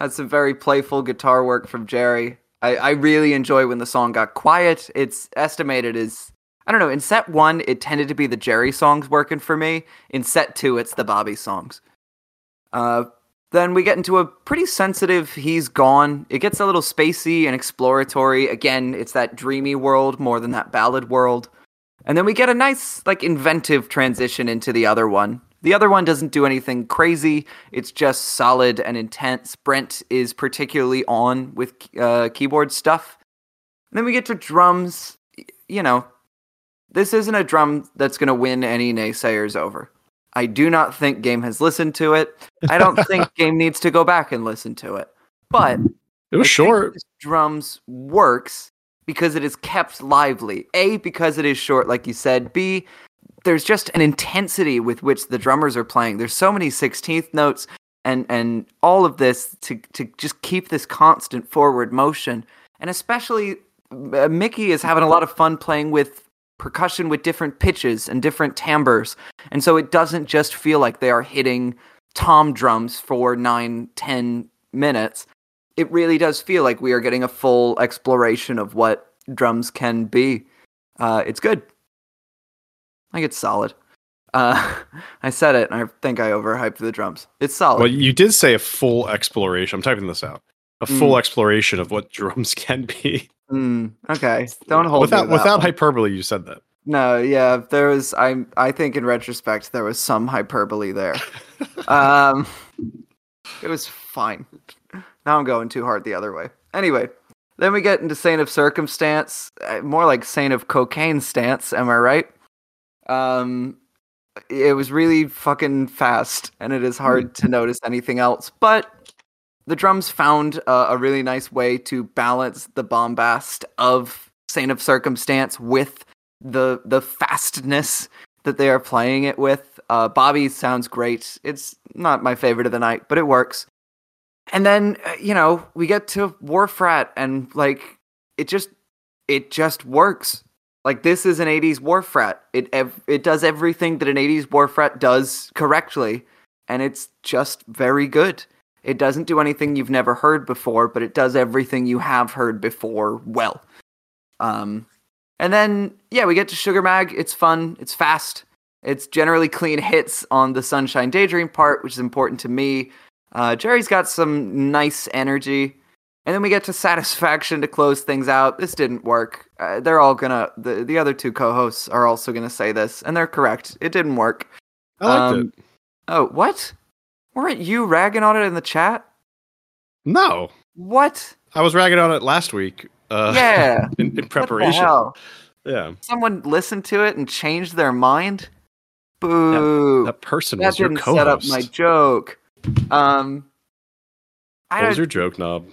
That's some very playful guitar work from Jerry. I, I really enjoy when the song got quiet. It's estimated as I don't know. In set one, it tended to be the Jerry songs working for me. In set two, it's the Bobby songs. Uh, then we get into a pretty sensitive He's Gone. It gets a little spacey and exploratory. Again, it's that dreamy world more than that ballad world. And then we get a nice, like, inventive transition into the other one. The other one doesn't do anything crazy. It's just solid and intense. Brent is particularly on with uh, keyboard stuff. And then we get to drums. You know, this isn't a drum that's going to win any naysayers over. I do not think Game has listened to it. I don't think Game needs to go back and listen to it. But It was I short. drums works because it is kept lively. A because it is short, like you said. B there's just an intensity with which the drummers are playing. There's so many sixteenth notes and and all of this to to just keep this constant forward motion. And especially uh, Mickey is having a lot of fun playing with percussion with different pitches and different timbres. And so it doesn't just feel like they are hitting tom drums for nine, ten minutes it really does feel like we are getting a full exploration of what drums can be. Uh, it's good. I think it's solid. Uh, I said it, and I think I overhyped the drums. It's solid. Well, you did say a full exploration. I'm typing this out. A Mm. full exploration of what drums can be. Mm, okay, don't hold me without to that without one. hyperbole. You said that. No, yeah, there was. I I think in retrospect there was some hyperbole there. um, It was fine. Now I'm going too hard the other way. Anyway, then we get into Saint of Circumstance, uh, more like Saint of Cocaine Stance, am I right? Um, it was really fucking fast, and it is hard to notice anything else. But the drums found uh, a really nice way to balance the bombast of Saint of Circumstance with the the fastness that they are playing it with. Uh, Bobby sounds great. It's not my favorite of the night, but it works. And then uh, you know we get to Wharf Rat, and like it just it just works. Like this is an '80s Wharf Rat. It ev- it does everything that an '80s Wharf Rat does correctly, and it's just very good. It doesn't do anything you've never heard before, but it does everything you have heard before well. Um, and then yeah, we get to Sugar Mag. It's fun. It's fast. It's generally clean hits on the Sunshine Daydream part, which is important to me. Uh, Jerry's got some nice energy. And then we get to Satisfaction to close things out. This didn't work. Uh, they're all gonna, the, the other two co hosts are also gonna say this, and they're correct. It didn't work. I liked Um, it. Oh, what? Weren't you ragging on it in the chat? No, What? I was ragging on it last week. Uh, Yeah. in, in preparation. Yeah, Someone listened to it and changed their mind? Boo. that person that was your didn't co-host. set up my joke. Um, I what was your joke, knob?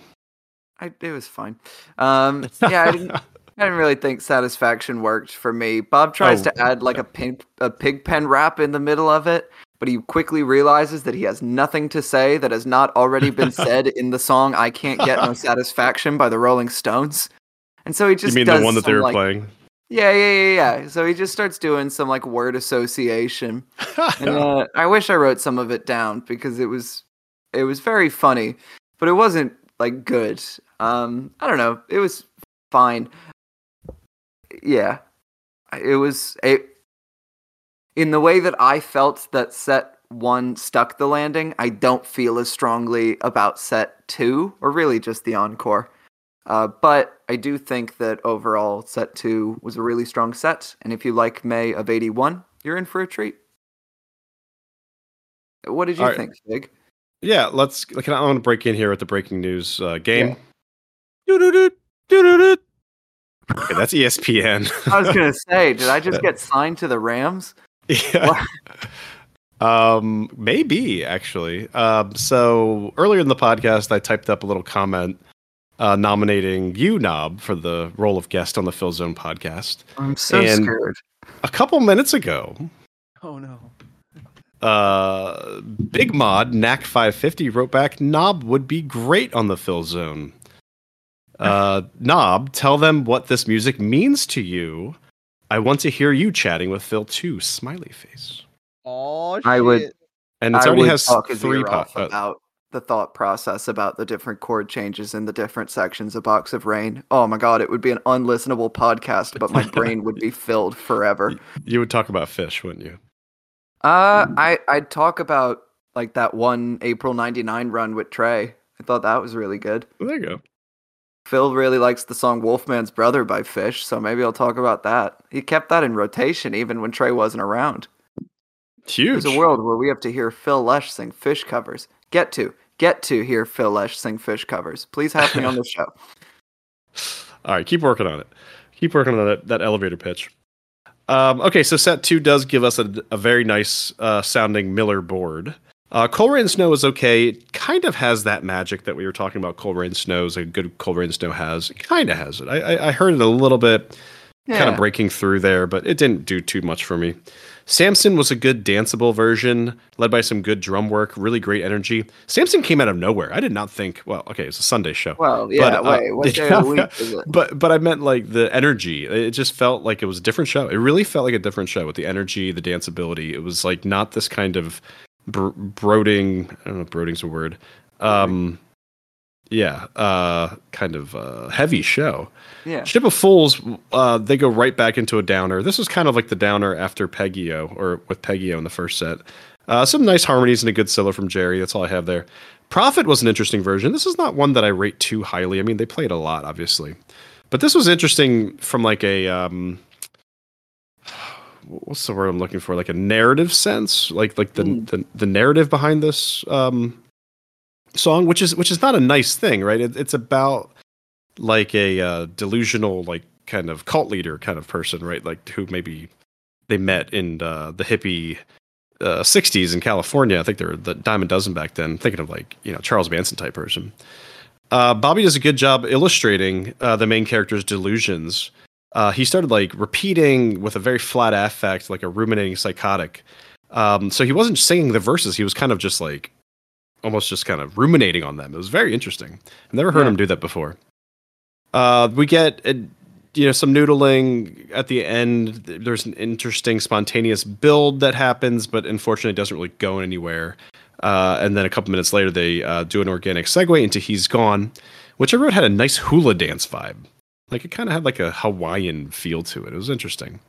I, it was fine. Um, yeah, I didn't, I didn't really think satisfaction worked for me. Bob tries Oh. to add like a pig, a pig pen rap in the middle of it, but he quickly realizes that he has nothing to say that has not already been said in the song "I Can't Get No Satisfaction" by the Rolling Stones. And so he just you mean the one that they were like, playing? Yeah, yeah, yeah, yeah. So he just starts doing some like word association. And uh, I wish I wrote some of it down because it was it was very funny, but it wasn't like good. Um, I don't know. It was fine. Yeah, it was it. In the way that I felt that set one stuck the landing, I don't feel as strongly about set two, or really just the encore. Uh, but I do think that overall, set two was a really strong set, and if you like May of '81, you're in for a treat. What did you All think, Fig? yeah, let's. Can I, I want to break in here with the breaking news uh, game. Yeah. Okay, that's ESPN. I was gonna say, did I just get signed to the Rams? Yeah. Um, maybe actually. Um, so earlier in the podcast, I typed up a little comment uh, nominating you, Knob, for the role of guest on the Phil Zone podcast. I'm so And- scared. A couple minutes ago, Oh no. uh, Big Mod Knack 550 wrote back, Knob would be great on the Phil Zone. Uh, Knob, tell them what this music means to you. I want to hear you chatting with Phil too. Smiley face. Oh shit. I would- And it I already has talk three ear po- off uh, about the thought process about the different chord changes in the different sections of Box of Rain. Oh my god, it would be an unlistenable podcast, but my brain would be filled forever. You would talk about Phish, wouldn't you? Uh, I I'd talk about like that one April '99 run with Trey. I thought that was really good. Well, there you go. Phil really likes the song Wolfman's Brother by Phish, so maybe I'll talk about that. He kept that in rotation even when Trey wasn't around. Huge. There's a world where we have to hear Phil Lesh sing Phish covers. Get to, get to hear Phil Lesh sing Phish covers. Please have me on the show. All right, keep working on it. Keep working on that, that elevator pitch. Um, okay, so set two does give us a, a very nice uh, sounding Miller board. Uh, Cold Rain Snow is okay. It kind of has that magic that we were talking about. Cold Rain Snow is a good Cold Rain Snow has. It kind of has it. I, I, I heard it a little bit, kind of breaking through there, but it didn't do too much for me. Samson was a good danceable version, led by some good drum work, really great energy. Samson came out of nowhere. I did not think. Well, okay, it's a Sunday show. Well, yeah, But, uh, what day of the week is it? But but I meant like the energy. It just felt like it was a different show. It really felt like a different show with the energy, the danceability. It was like not this kind of br- brooding. I don't know if brooding's a word. Um, yeah, uh, kind of uh, heavy show. Yeah. Ship of Fools, uh, they go right back into a downer. This was kind of like the downer after Peggy O, or with Peggy O in the first set. Uh, some nice harmonies and a good solo from Jerry. That's all I have there. Prophet was an interesting version. This is not one that I rate too highly. I mean, they played a lot, obviously, but this was interesting from like a um, what's the word I'm looking for? Like a narrative sense, like like the Hmm. the, the narrative behind this um song, which is which is not a nice thing, right? It, it's about like a uh, delusional, like kind of cult leader kind of person, right? Like who maybe they met in uh, the hippie uh, 60s in California. I think they were the Diamond Dozen back then. Thinking of like you know Charles Manson type person. Uh, Bobby does a good job illustrating uh, the main character's delusions. Uh, he started like repeating with a very flat affect, like a ruminating psychotic. Um, so he wasn't singing the verses; he was kind of just like almost just kind of ruminating on them. It was very interesting. I've never heard Yeah. him do that before. Uh, we get uh, you know some noodling at the end. There's an interesting spontaneous build that happens, but unfortunately, it doesn't really go anywhere. Uh, and then a couple minutes later, they uh, do an organic segue into "He's Gone," which I wrote had a nice hula dance vibe. Like it kind of had like a Hawaiian feel to it. It was interesting.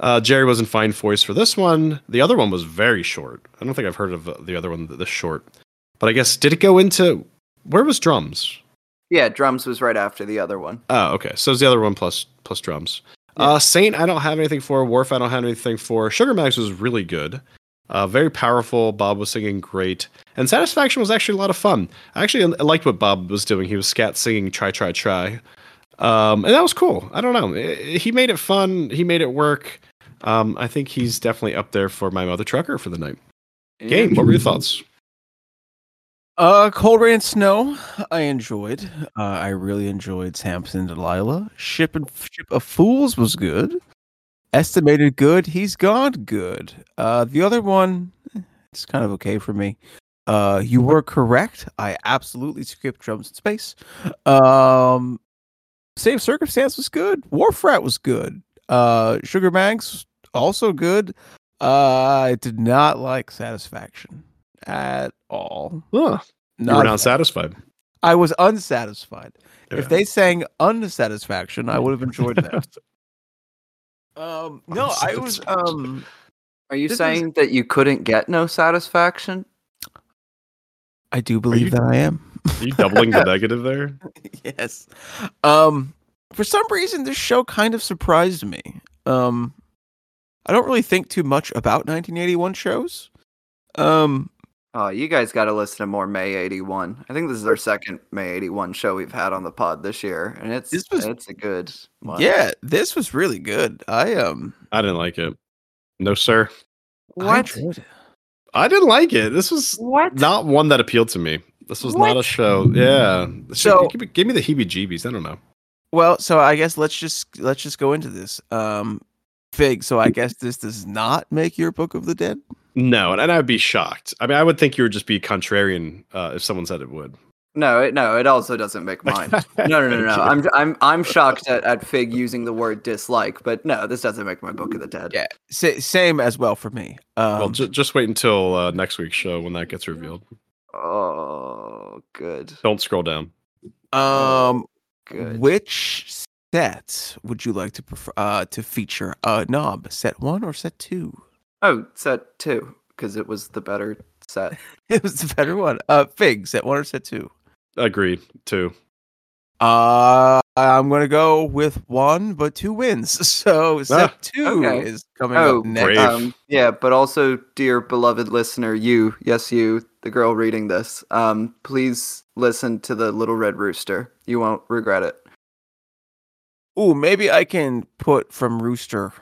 Uh, Jerry was in fine voice for this one. The other one was very short. I don't think I've heard of uh, the other one this short. But I guess did it go into where was drums? Yeah, drums was right after the other one. Oh, okay. So it's the other one plus plus drums. Uh, Saint, I don't have anything for. Wharf, I don't have anything for. Sugar Mags was really good. Uh, very powerful. Bob was singing great. And Satisfaction was actually a lot of fun. I actually I liked what Bob was doing. He was scat singing Try, Try, Try. Um, and that was cool. I don't know. He made it fun. He made it work. Um, I think he's definitely up there for my mother trucker for the night. Game, what were your thoughts? Uh, Cold Rain Snow, I enjoyed. Uh, I really enjoyed Samson Delilah. Ship and Ship of Fools was good. Estimated good. He's gone good. Uh, the other one, eh, it's kind of okay for me. Uh, you were correct. I absolutely skipped drums in space. Um, same circumstance was good. Wharf Rat was good. Uh, Sugar Banks also good. Uh, I did not like Satisfaction at all. Huh. You were Not not satisfied. I was unsatisfied. Yeah. If they sang unsatisfaction, I would have enjoyed that. um, no, I was um, Are you This is- saying that you couldn't get no satisfaction? I do believe you- that I am. Are you doubling the negative there? yes. Um, for some reason, this show kind of surprised me. Um, I don't really think too much about 1981 shows. Um, Oh, you guys got to listen to more May 81. I think this is our second May 81 show we've had on the pod this year, and it's This was- it's a good one. yeah, this was really good. I um, I didn't like it. No, sir. I What? enjoyed it. I didn't like it. This was What? not one that appealed to me. This was not a show. Yeah. So- So give me, give me the heebie-jeebies. I don't know. Well, so I guess let's just let's just go into this. Um, Fig. So I guess this does not make your Book of the Dead. No, and, and I'd be shocked. I mean, I would think you would just be contrarian uh, if someone said it would. No, it, no, it also doesn't make mine. No, no, no, no. I'm I'm I'm shocked at, at Fig using the word dislike, but no, this doesn't make my Book of the Dead. Yeah, sa- same as well for me. Um, well, ju- just wait until uh, next week's show when that gets revealed. Oh, good, Don't scroll down. um, good. which set would you like to prefer uh, to feature? Uh, knob set one or set two? Oh, set two because it was the better set. It was the better one. Uh, Fig set one or set two? Agreed. Too. Uh, I'm gonna go with one, but two wins. So set Ah, two okay. is coming Oh, up next. Um, yeah, but also, dear beloved listener, you, yes, you, the girl reading this, um, please listen to the Little Red Rooster. You won't regret it. Ooh, maybe I can put from Rooster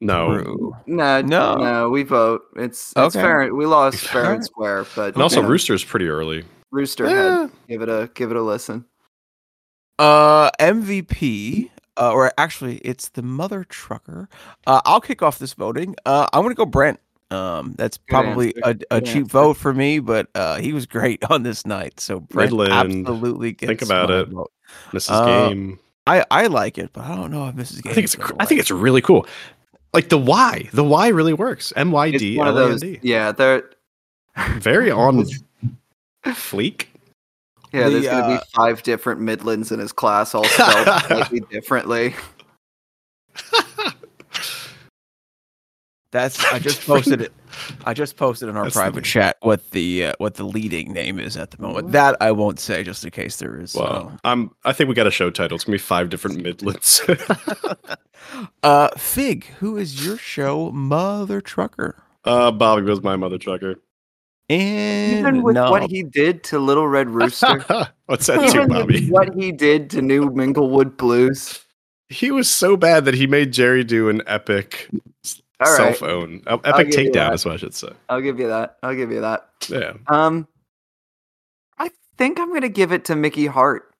No. through. No, No. no, we vote. It's it's Okay. fair. We lost fair and square, but And also, you know, Rooster is pretty early. Rooster Eh. head. Give it a give it a listen. Uh, MVP, uh, or actually, it's the mother trucker. Uh, I'll kick off this voting. Uh, I'm gonna go Brent. Um, that's probably a, answer. a Good cheap answer. vote for me, but uh, he was great on this night. So Brent Mydland. absolutely gets Think about it. vote. Mrs. Uh, Game. I I like it, but I don't know if Mrs. Game. I Game think it's. is gonna I think it's really cool. Like the Y. The Y really works. M Y It's D one of L A N those. Yeah, they're Very on fleek. yeah. The, there's gonna uh, be five different Mydlands in his class, all spelled slightly differently. That's I just posted it. I just posted in our That's private the- chat what the uh, what the leading name is at the moment. That I won't say just in case there is. Wow. I'm. I think we got a show title. It's gonna be five different Mydlands. Uh, Fig, who is your show, Mother Trucker? uh, Bobby was my mother trucker. And Even with no. what he did to Little Red Rooster, What's that too, Bobby? what he did to New Minglewood Blues. He was so bad that he made Jerry do an epic All cell right, phone, epic takedown, that. is what I should say. I'll give you that. I'll give you that. Yeah. Um, I think I'm gonna give it to Mickey Hart.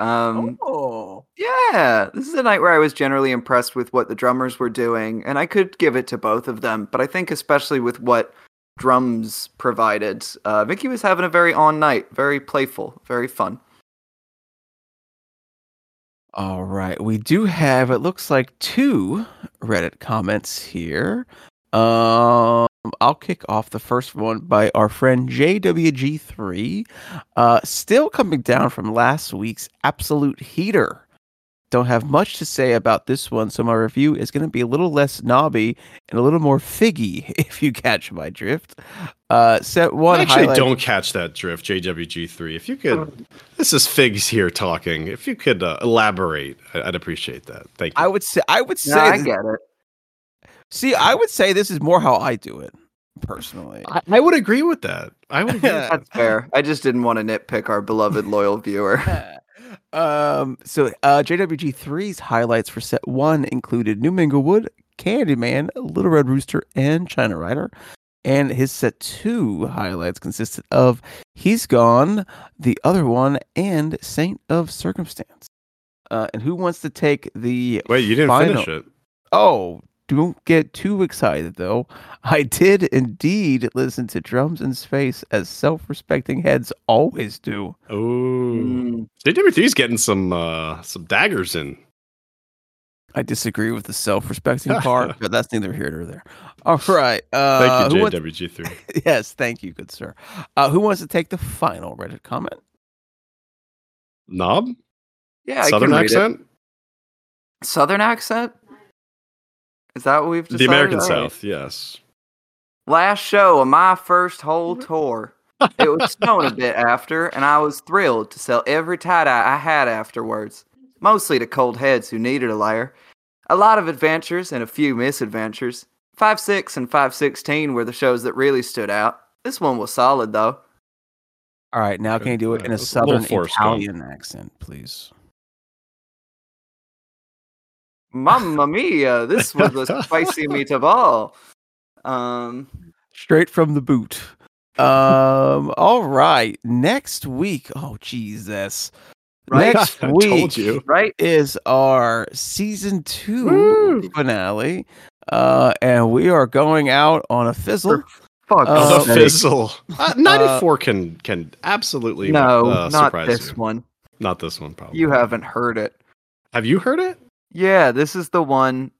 Um, oh. yeah, this is a night where I was generally impressed with what the drummers were doing, and I could give it to both of them. But I think especially with what drums provided, uh, Mickey was having a very on night, very playful, very fun. All right. We do have, it looks like two Reddit comments here. Um, I'll kick off the first one by our friend JWG3. Uh, still coming down from last week's absolute heater. Don't have much to say about this one, so my review is going to be a little less knobby and a little more figgy, if you catch my drift. Uh, set one I actually highlight- don't catch that drift, JWG3. If you could, this is Figs here talking. If you could uh, elaborate, I- I'd appreciate that. Thank you. I would say I would say Yeah, I get it. see I would say this is more how I do it personally. I, I would agree with that. I would agree. with That's fair. I just didn't want to nitpick our beloved loyal viewer. um so uh JWG3's highlights for set 1 included New Minglewood, Candyman, Little Red Rooster and China Rider. And his set 2 highlights consisted of He's Gone, The Other One and Saint of Circumstance. Uh, and who wants to take the Wait, you didn't final- finish it. Oh, don't get too excited though. I did indeed listen to Drums in Space as self-respecting heads always do. Oh, Mm, JW3's getting some uh some daggers in. I disagree with the self-respecting part, but that's neither here nor there. All right. Uh, Thank you, wants- JWG3. yes, thank you, good sir. Uh, who wants to take the final Reddit comment? Knob? yeah, I Southern can read it. accent? Southern accent. Is that what we've The? American All right. South, yes. Last show of my first whole mm-hmm. tour. it was snowing a bit after, and I was thrilled to sell every tie dye I had afterwards, mostly to cold heads who needed a layer. A lot of adventures and a few misadventures. 5 6 and 516 were the shows that really stood out. This one was solid, though. All right, now can you do it in a that's a little southern Italian accent, please? Mamma mia, this was a spicy meatball. Um, Straight from the boot. Um, all right. Next week. Oh Jesus. Right? Next I week told you. right? is our season two Woo! finale. Uh, and we are going out on a fizzle. Fuck. Uh, the fizzle. Uh, 94 can can absolutely No, uh, not surprise this you. one. Not this one, probably. You haven't heard it. Have you heard it? Yeah, this is the one.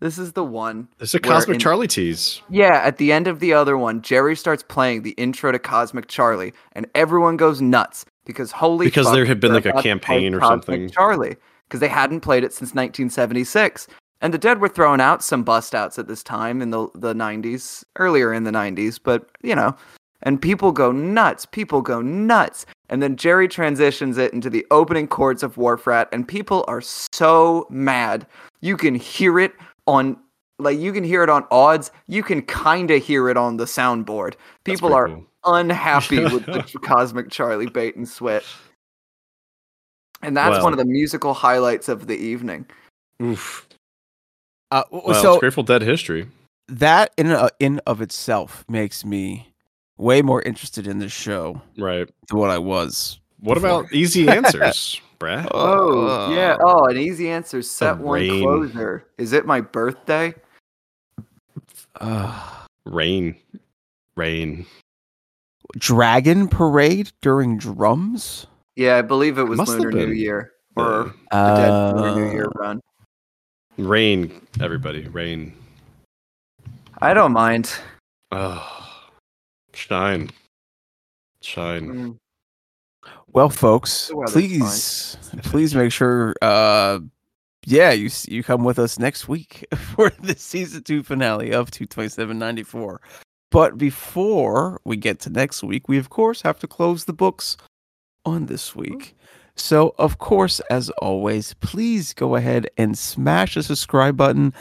This is the one. It's a Cosmic in- Charlie tease. Yeah, at the end of the other one, Jerry starts playing the intro to Cosmic Charlie, and everyone goes nuts because holy Because fuck, there had been, like, a about to play campaign or Cosmic something. Charlie, because they hadn't played it since 1976, and the Dead were throwing out some bust outs at this time in the the 90s, earlier in the 90s, but you know, and people go nuts. People go nuts. And then Jerry transitions it into the opening chords of Wharf Rat, and people are so mad. You can hear it on, like, you can hear it on AUDs. You can kind of hear it on the soundboard. People are cool. unhappy with the Cosmic Charlie bait and switch. And that's Well. one of the musical highlights of the evening. Oof. Uh, w- Well, so it's Grateful Dead history. that in uh, in of itself makes me way more interested in this show Right. than what I was. What Before. about easy answers, Brad? Oh, yeah. Oh, an easy answer. Set one rain. closer. Is it my birthday? Uh, Rain. Rain. Dragon Parade during drums. Yeah, I believe it was Must have Lunar New. Year Yeah. or the Dead Lunar New Year Uh, run. Rain, everybody. Rain. I don't mind. Oh. Shine. Shine. Mm, Well, folks, The fine. please, please make sure. Uh, yeah, you you come with us next week for the season two finale of two twenty seven ninety four. But before we get to next week, we of course have to close the books on this week. So, of course, as always, please go ahead and smash the subscribe button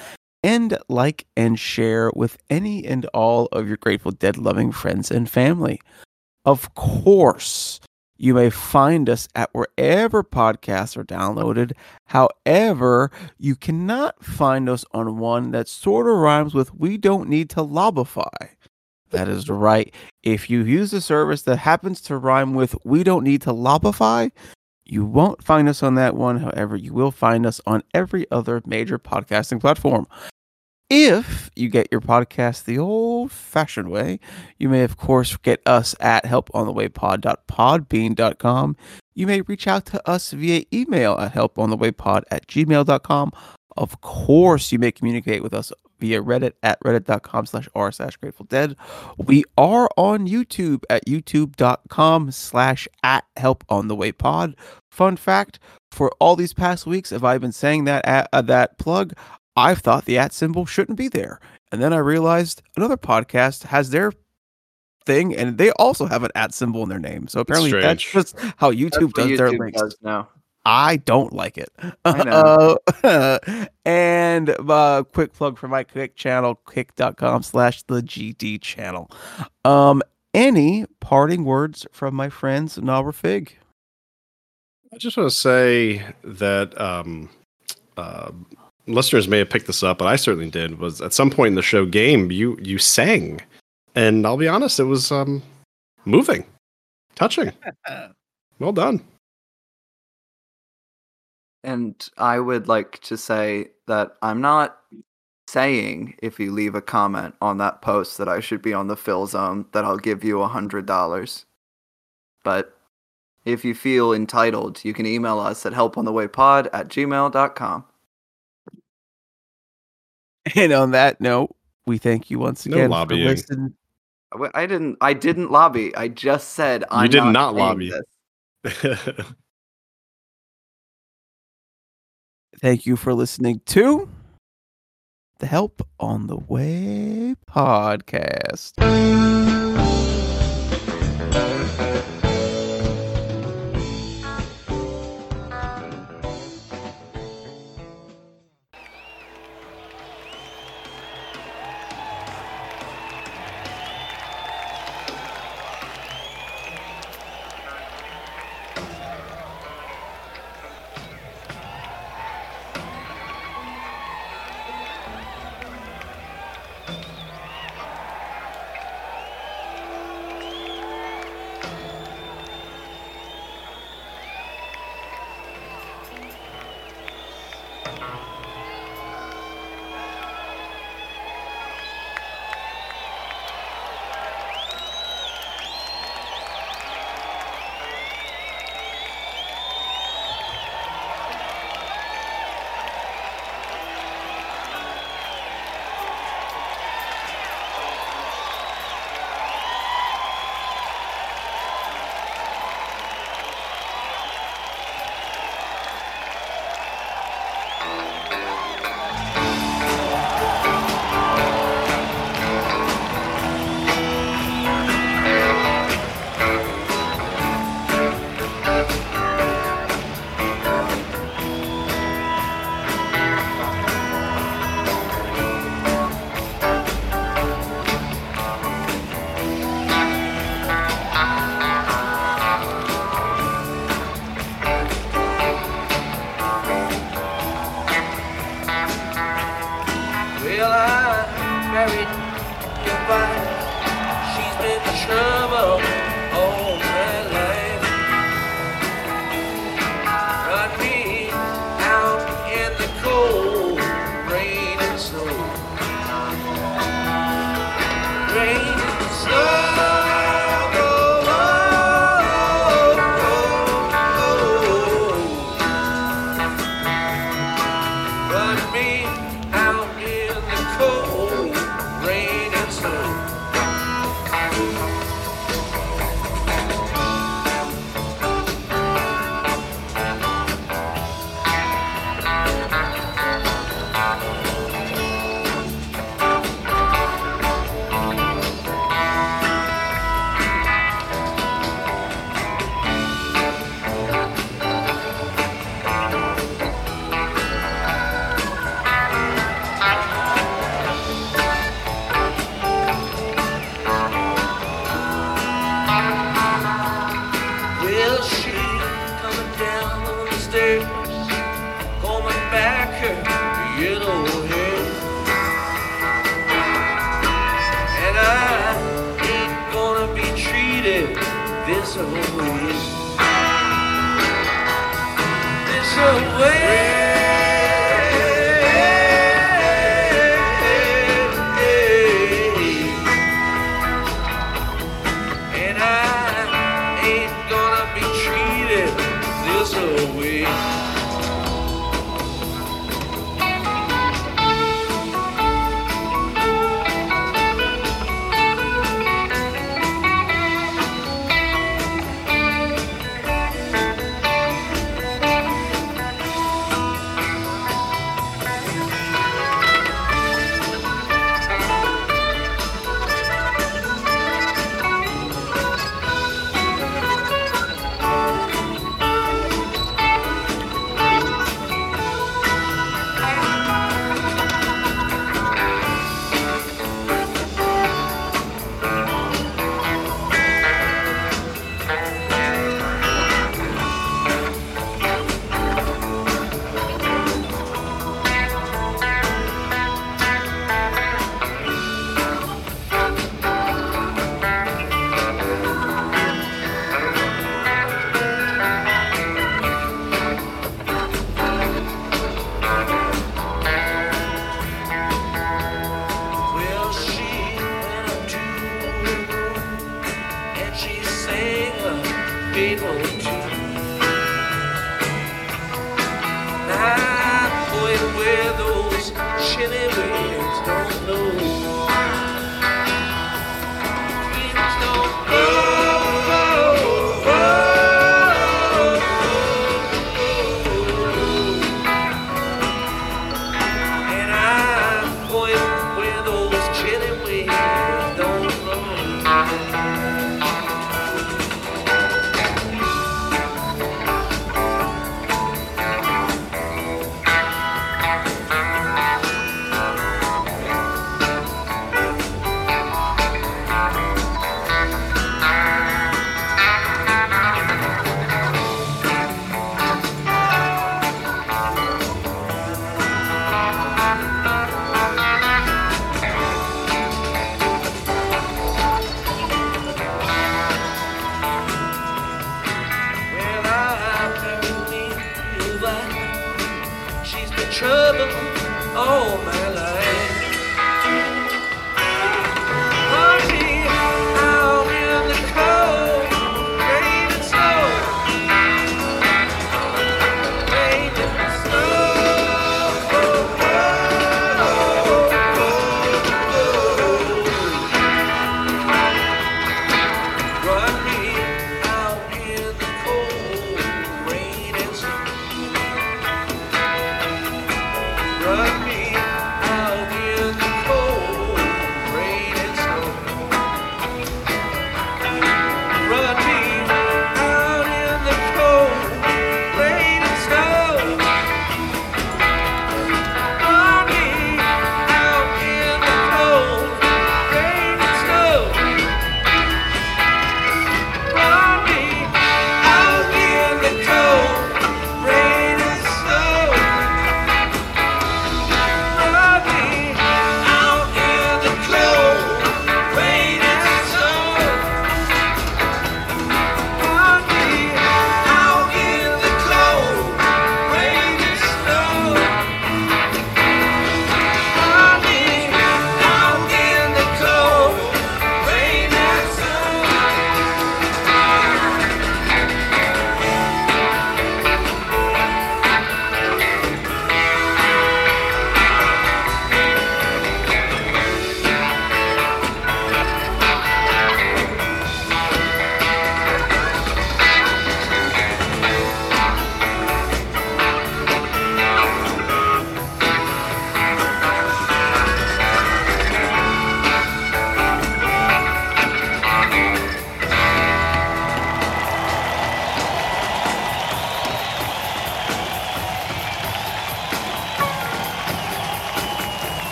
and like and share with any and all of your Grateful Dead loving friends and family. Of course, you may find us at wherever podcasts are downloaded. However, you cannot find us on one that sort of rhymes with We Don't Need to Lobify. That is right. If you use a service that happens to rhyme with We Don't Need to Lobify, you won't find us on that one. However, you will find us on every other major podcasting platform. If you get your podcast the old fashioned way, you may, of course, get us at helponthewaypod.podbean.com. You may reach out to us via email at helponthewaypod at gmail.com. Of course, you may communicate with us via Reddit at reddit.com slash r slash grateful dead. We are on YouTube at youtube.com slash at help on the way pod. Fun fact for all these past weeks, if I've been saying that at, uh, that plug, I've thought the at symbol shouldn't be there. And then I realized another podcast has their thing and they also have an at symbol in their name. So apparently that's just how YouTube That's what does their YouTube links. does now. I don't like it. I know. Uh, and uh, quick plug for my Kick channel, kick.com slash the GD channel. Um, any parting words from my friends, Nalra Fig? I just want to say that um, uh, listeners may have picked this up, but I certainly did. Was at some point in the show game, you you sang, and I'll be honest, it was um, moving, touching. Well done. And I would like to say that I'm not saying if you leave a comment on that post that I should be on the Phil Zone that I'll give you a hundred dollars. But if you feel entitled, you can email us at helponthewaypod at gmail.com. And on that note, we thank you once No again for lobbying. listening. I w- I didn't I didn't lobby. I just said I'm did not, not lobby. this. Thank you for listening to the Help on the Way podcast.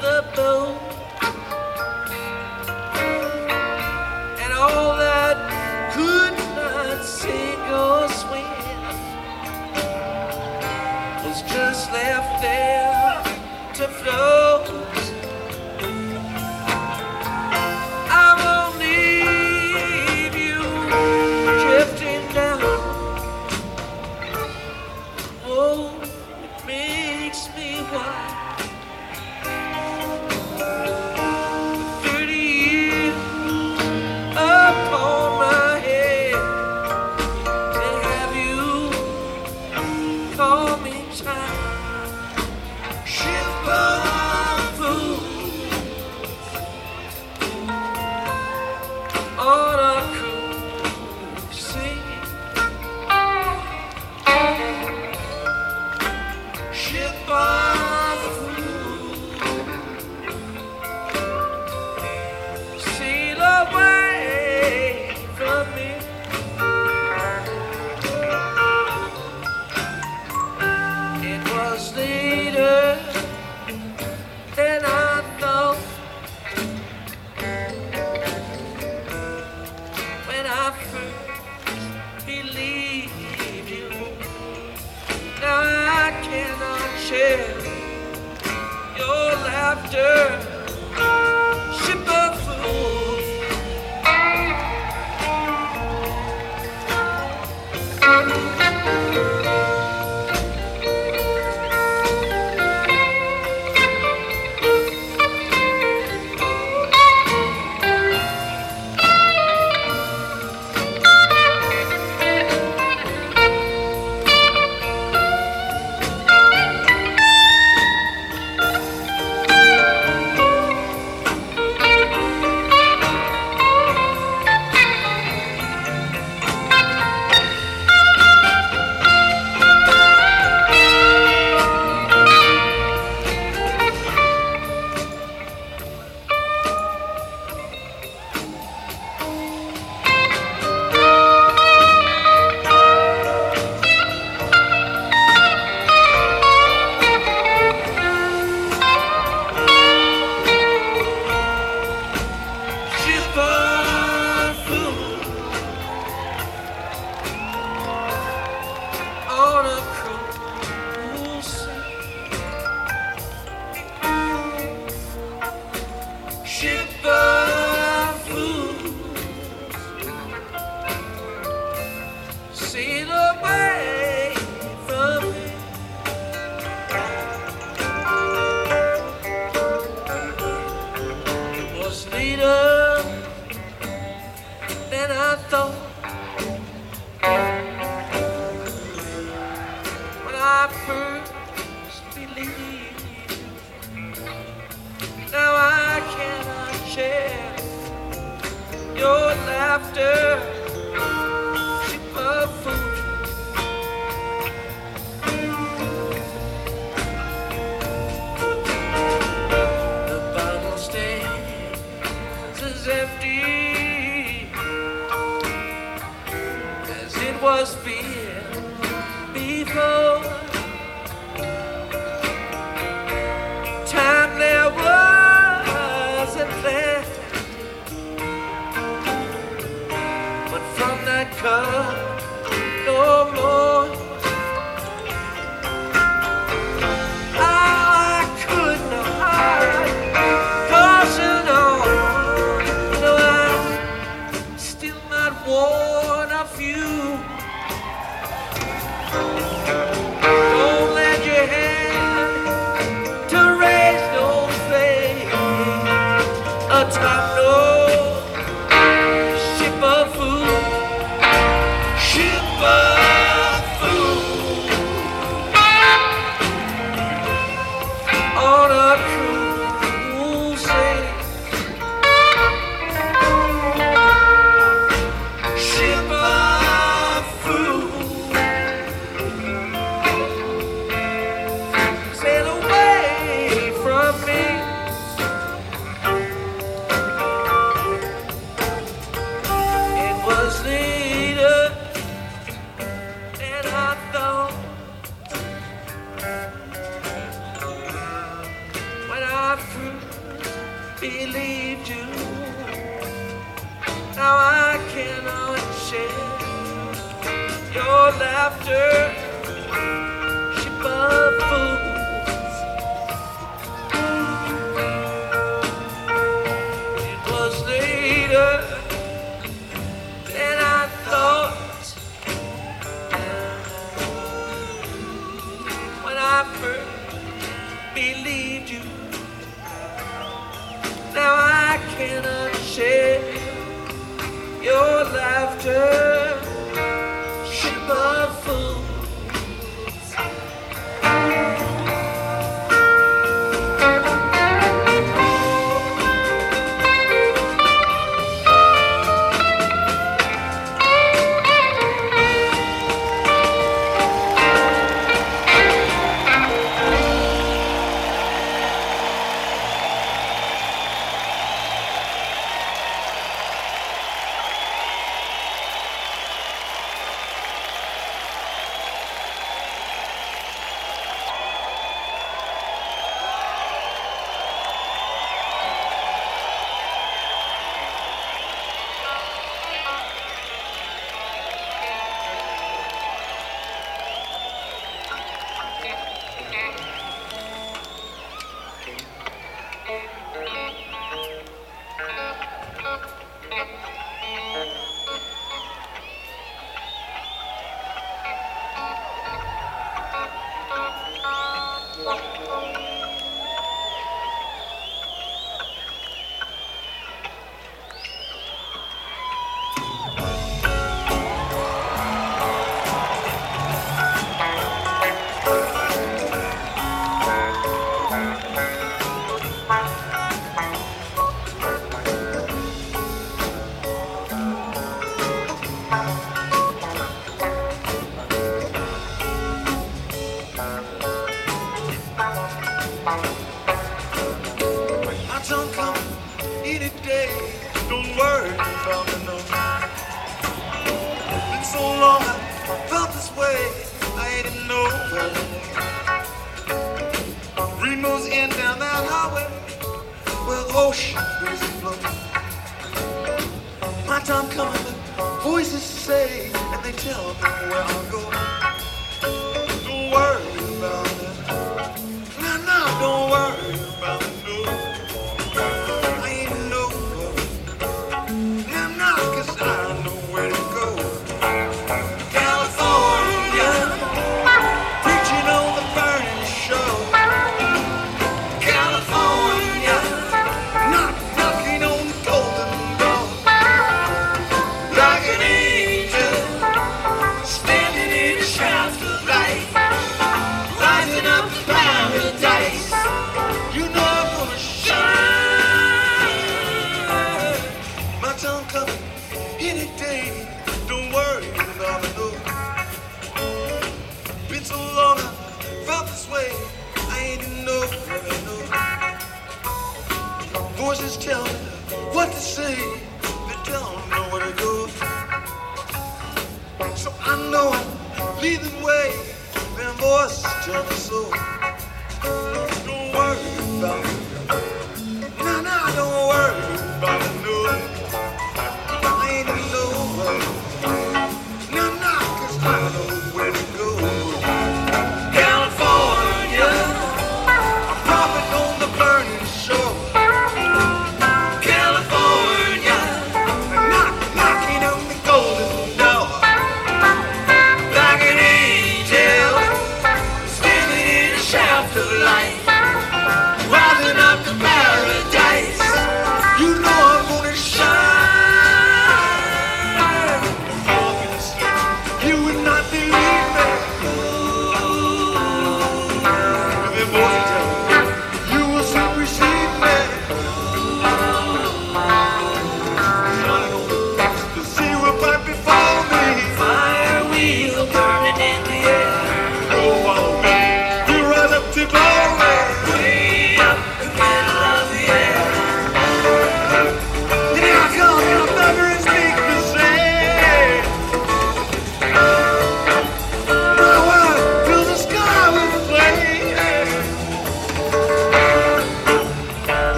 The boat And all that could not sing or swim was just left there to float.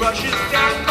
rushes down.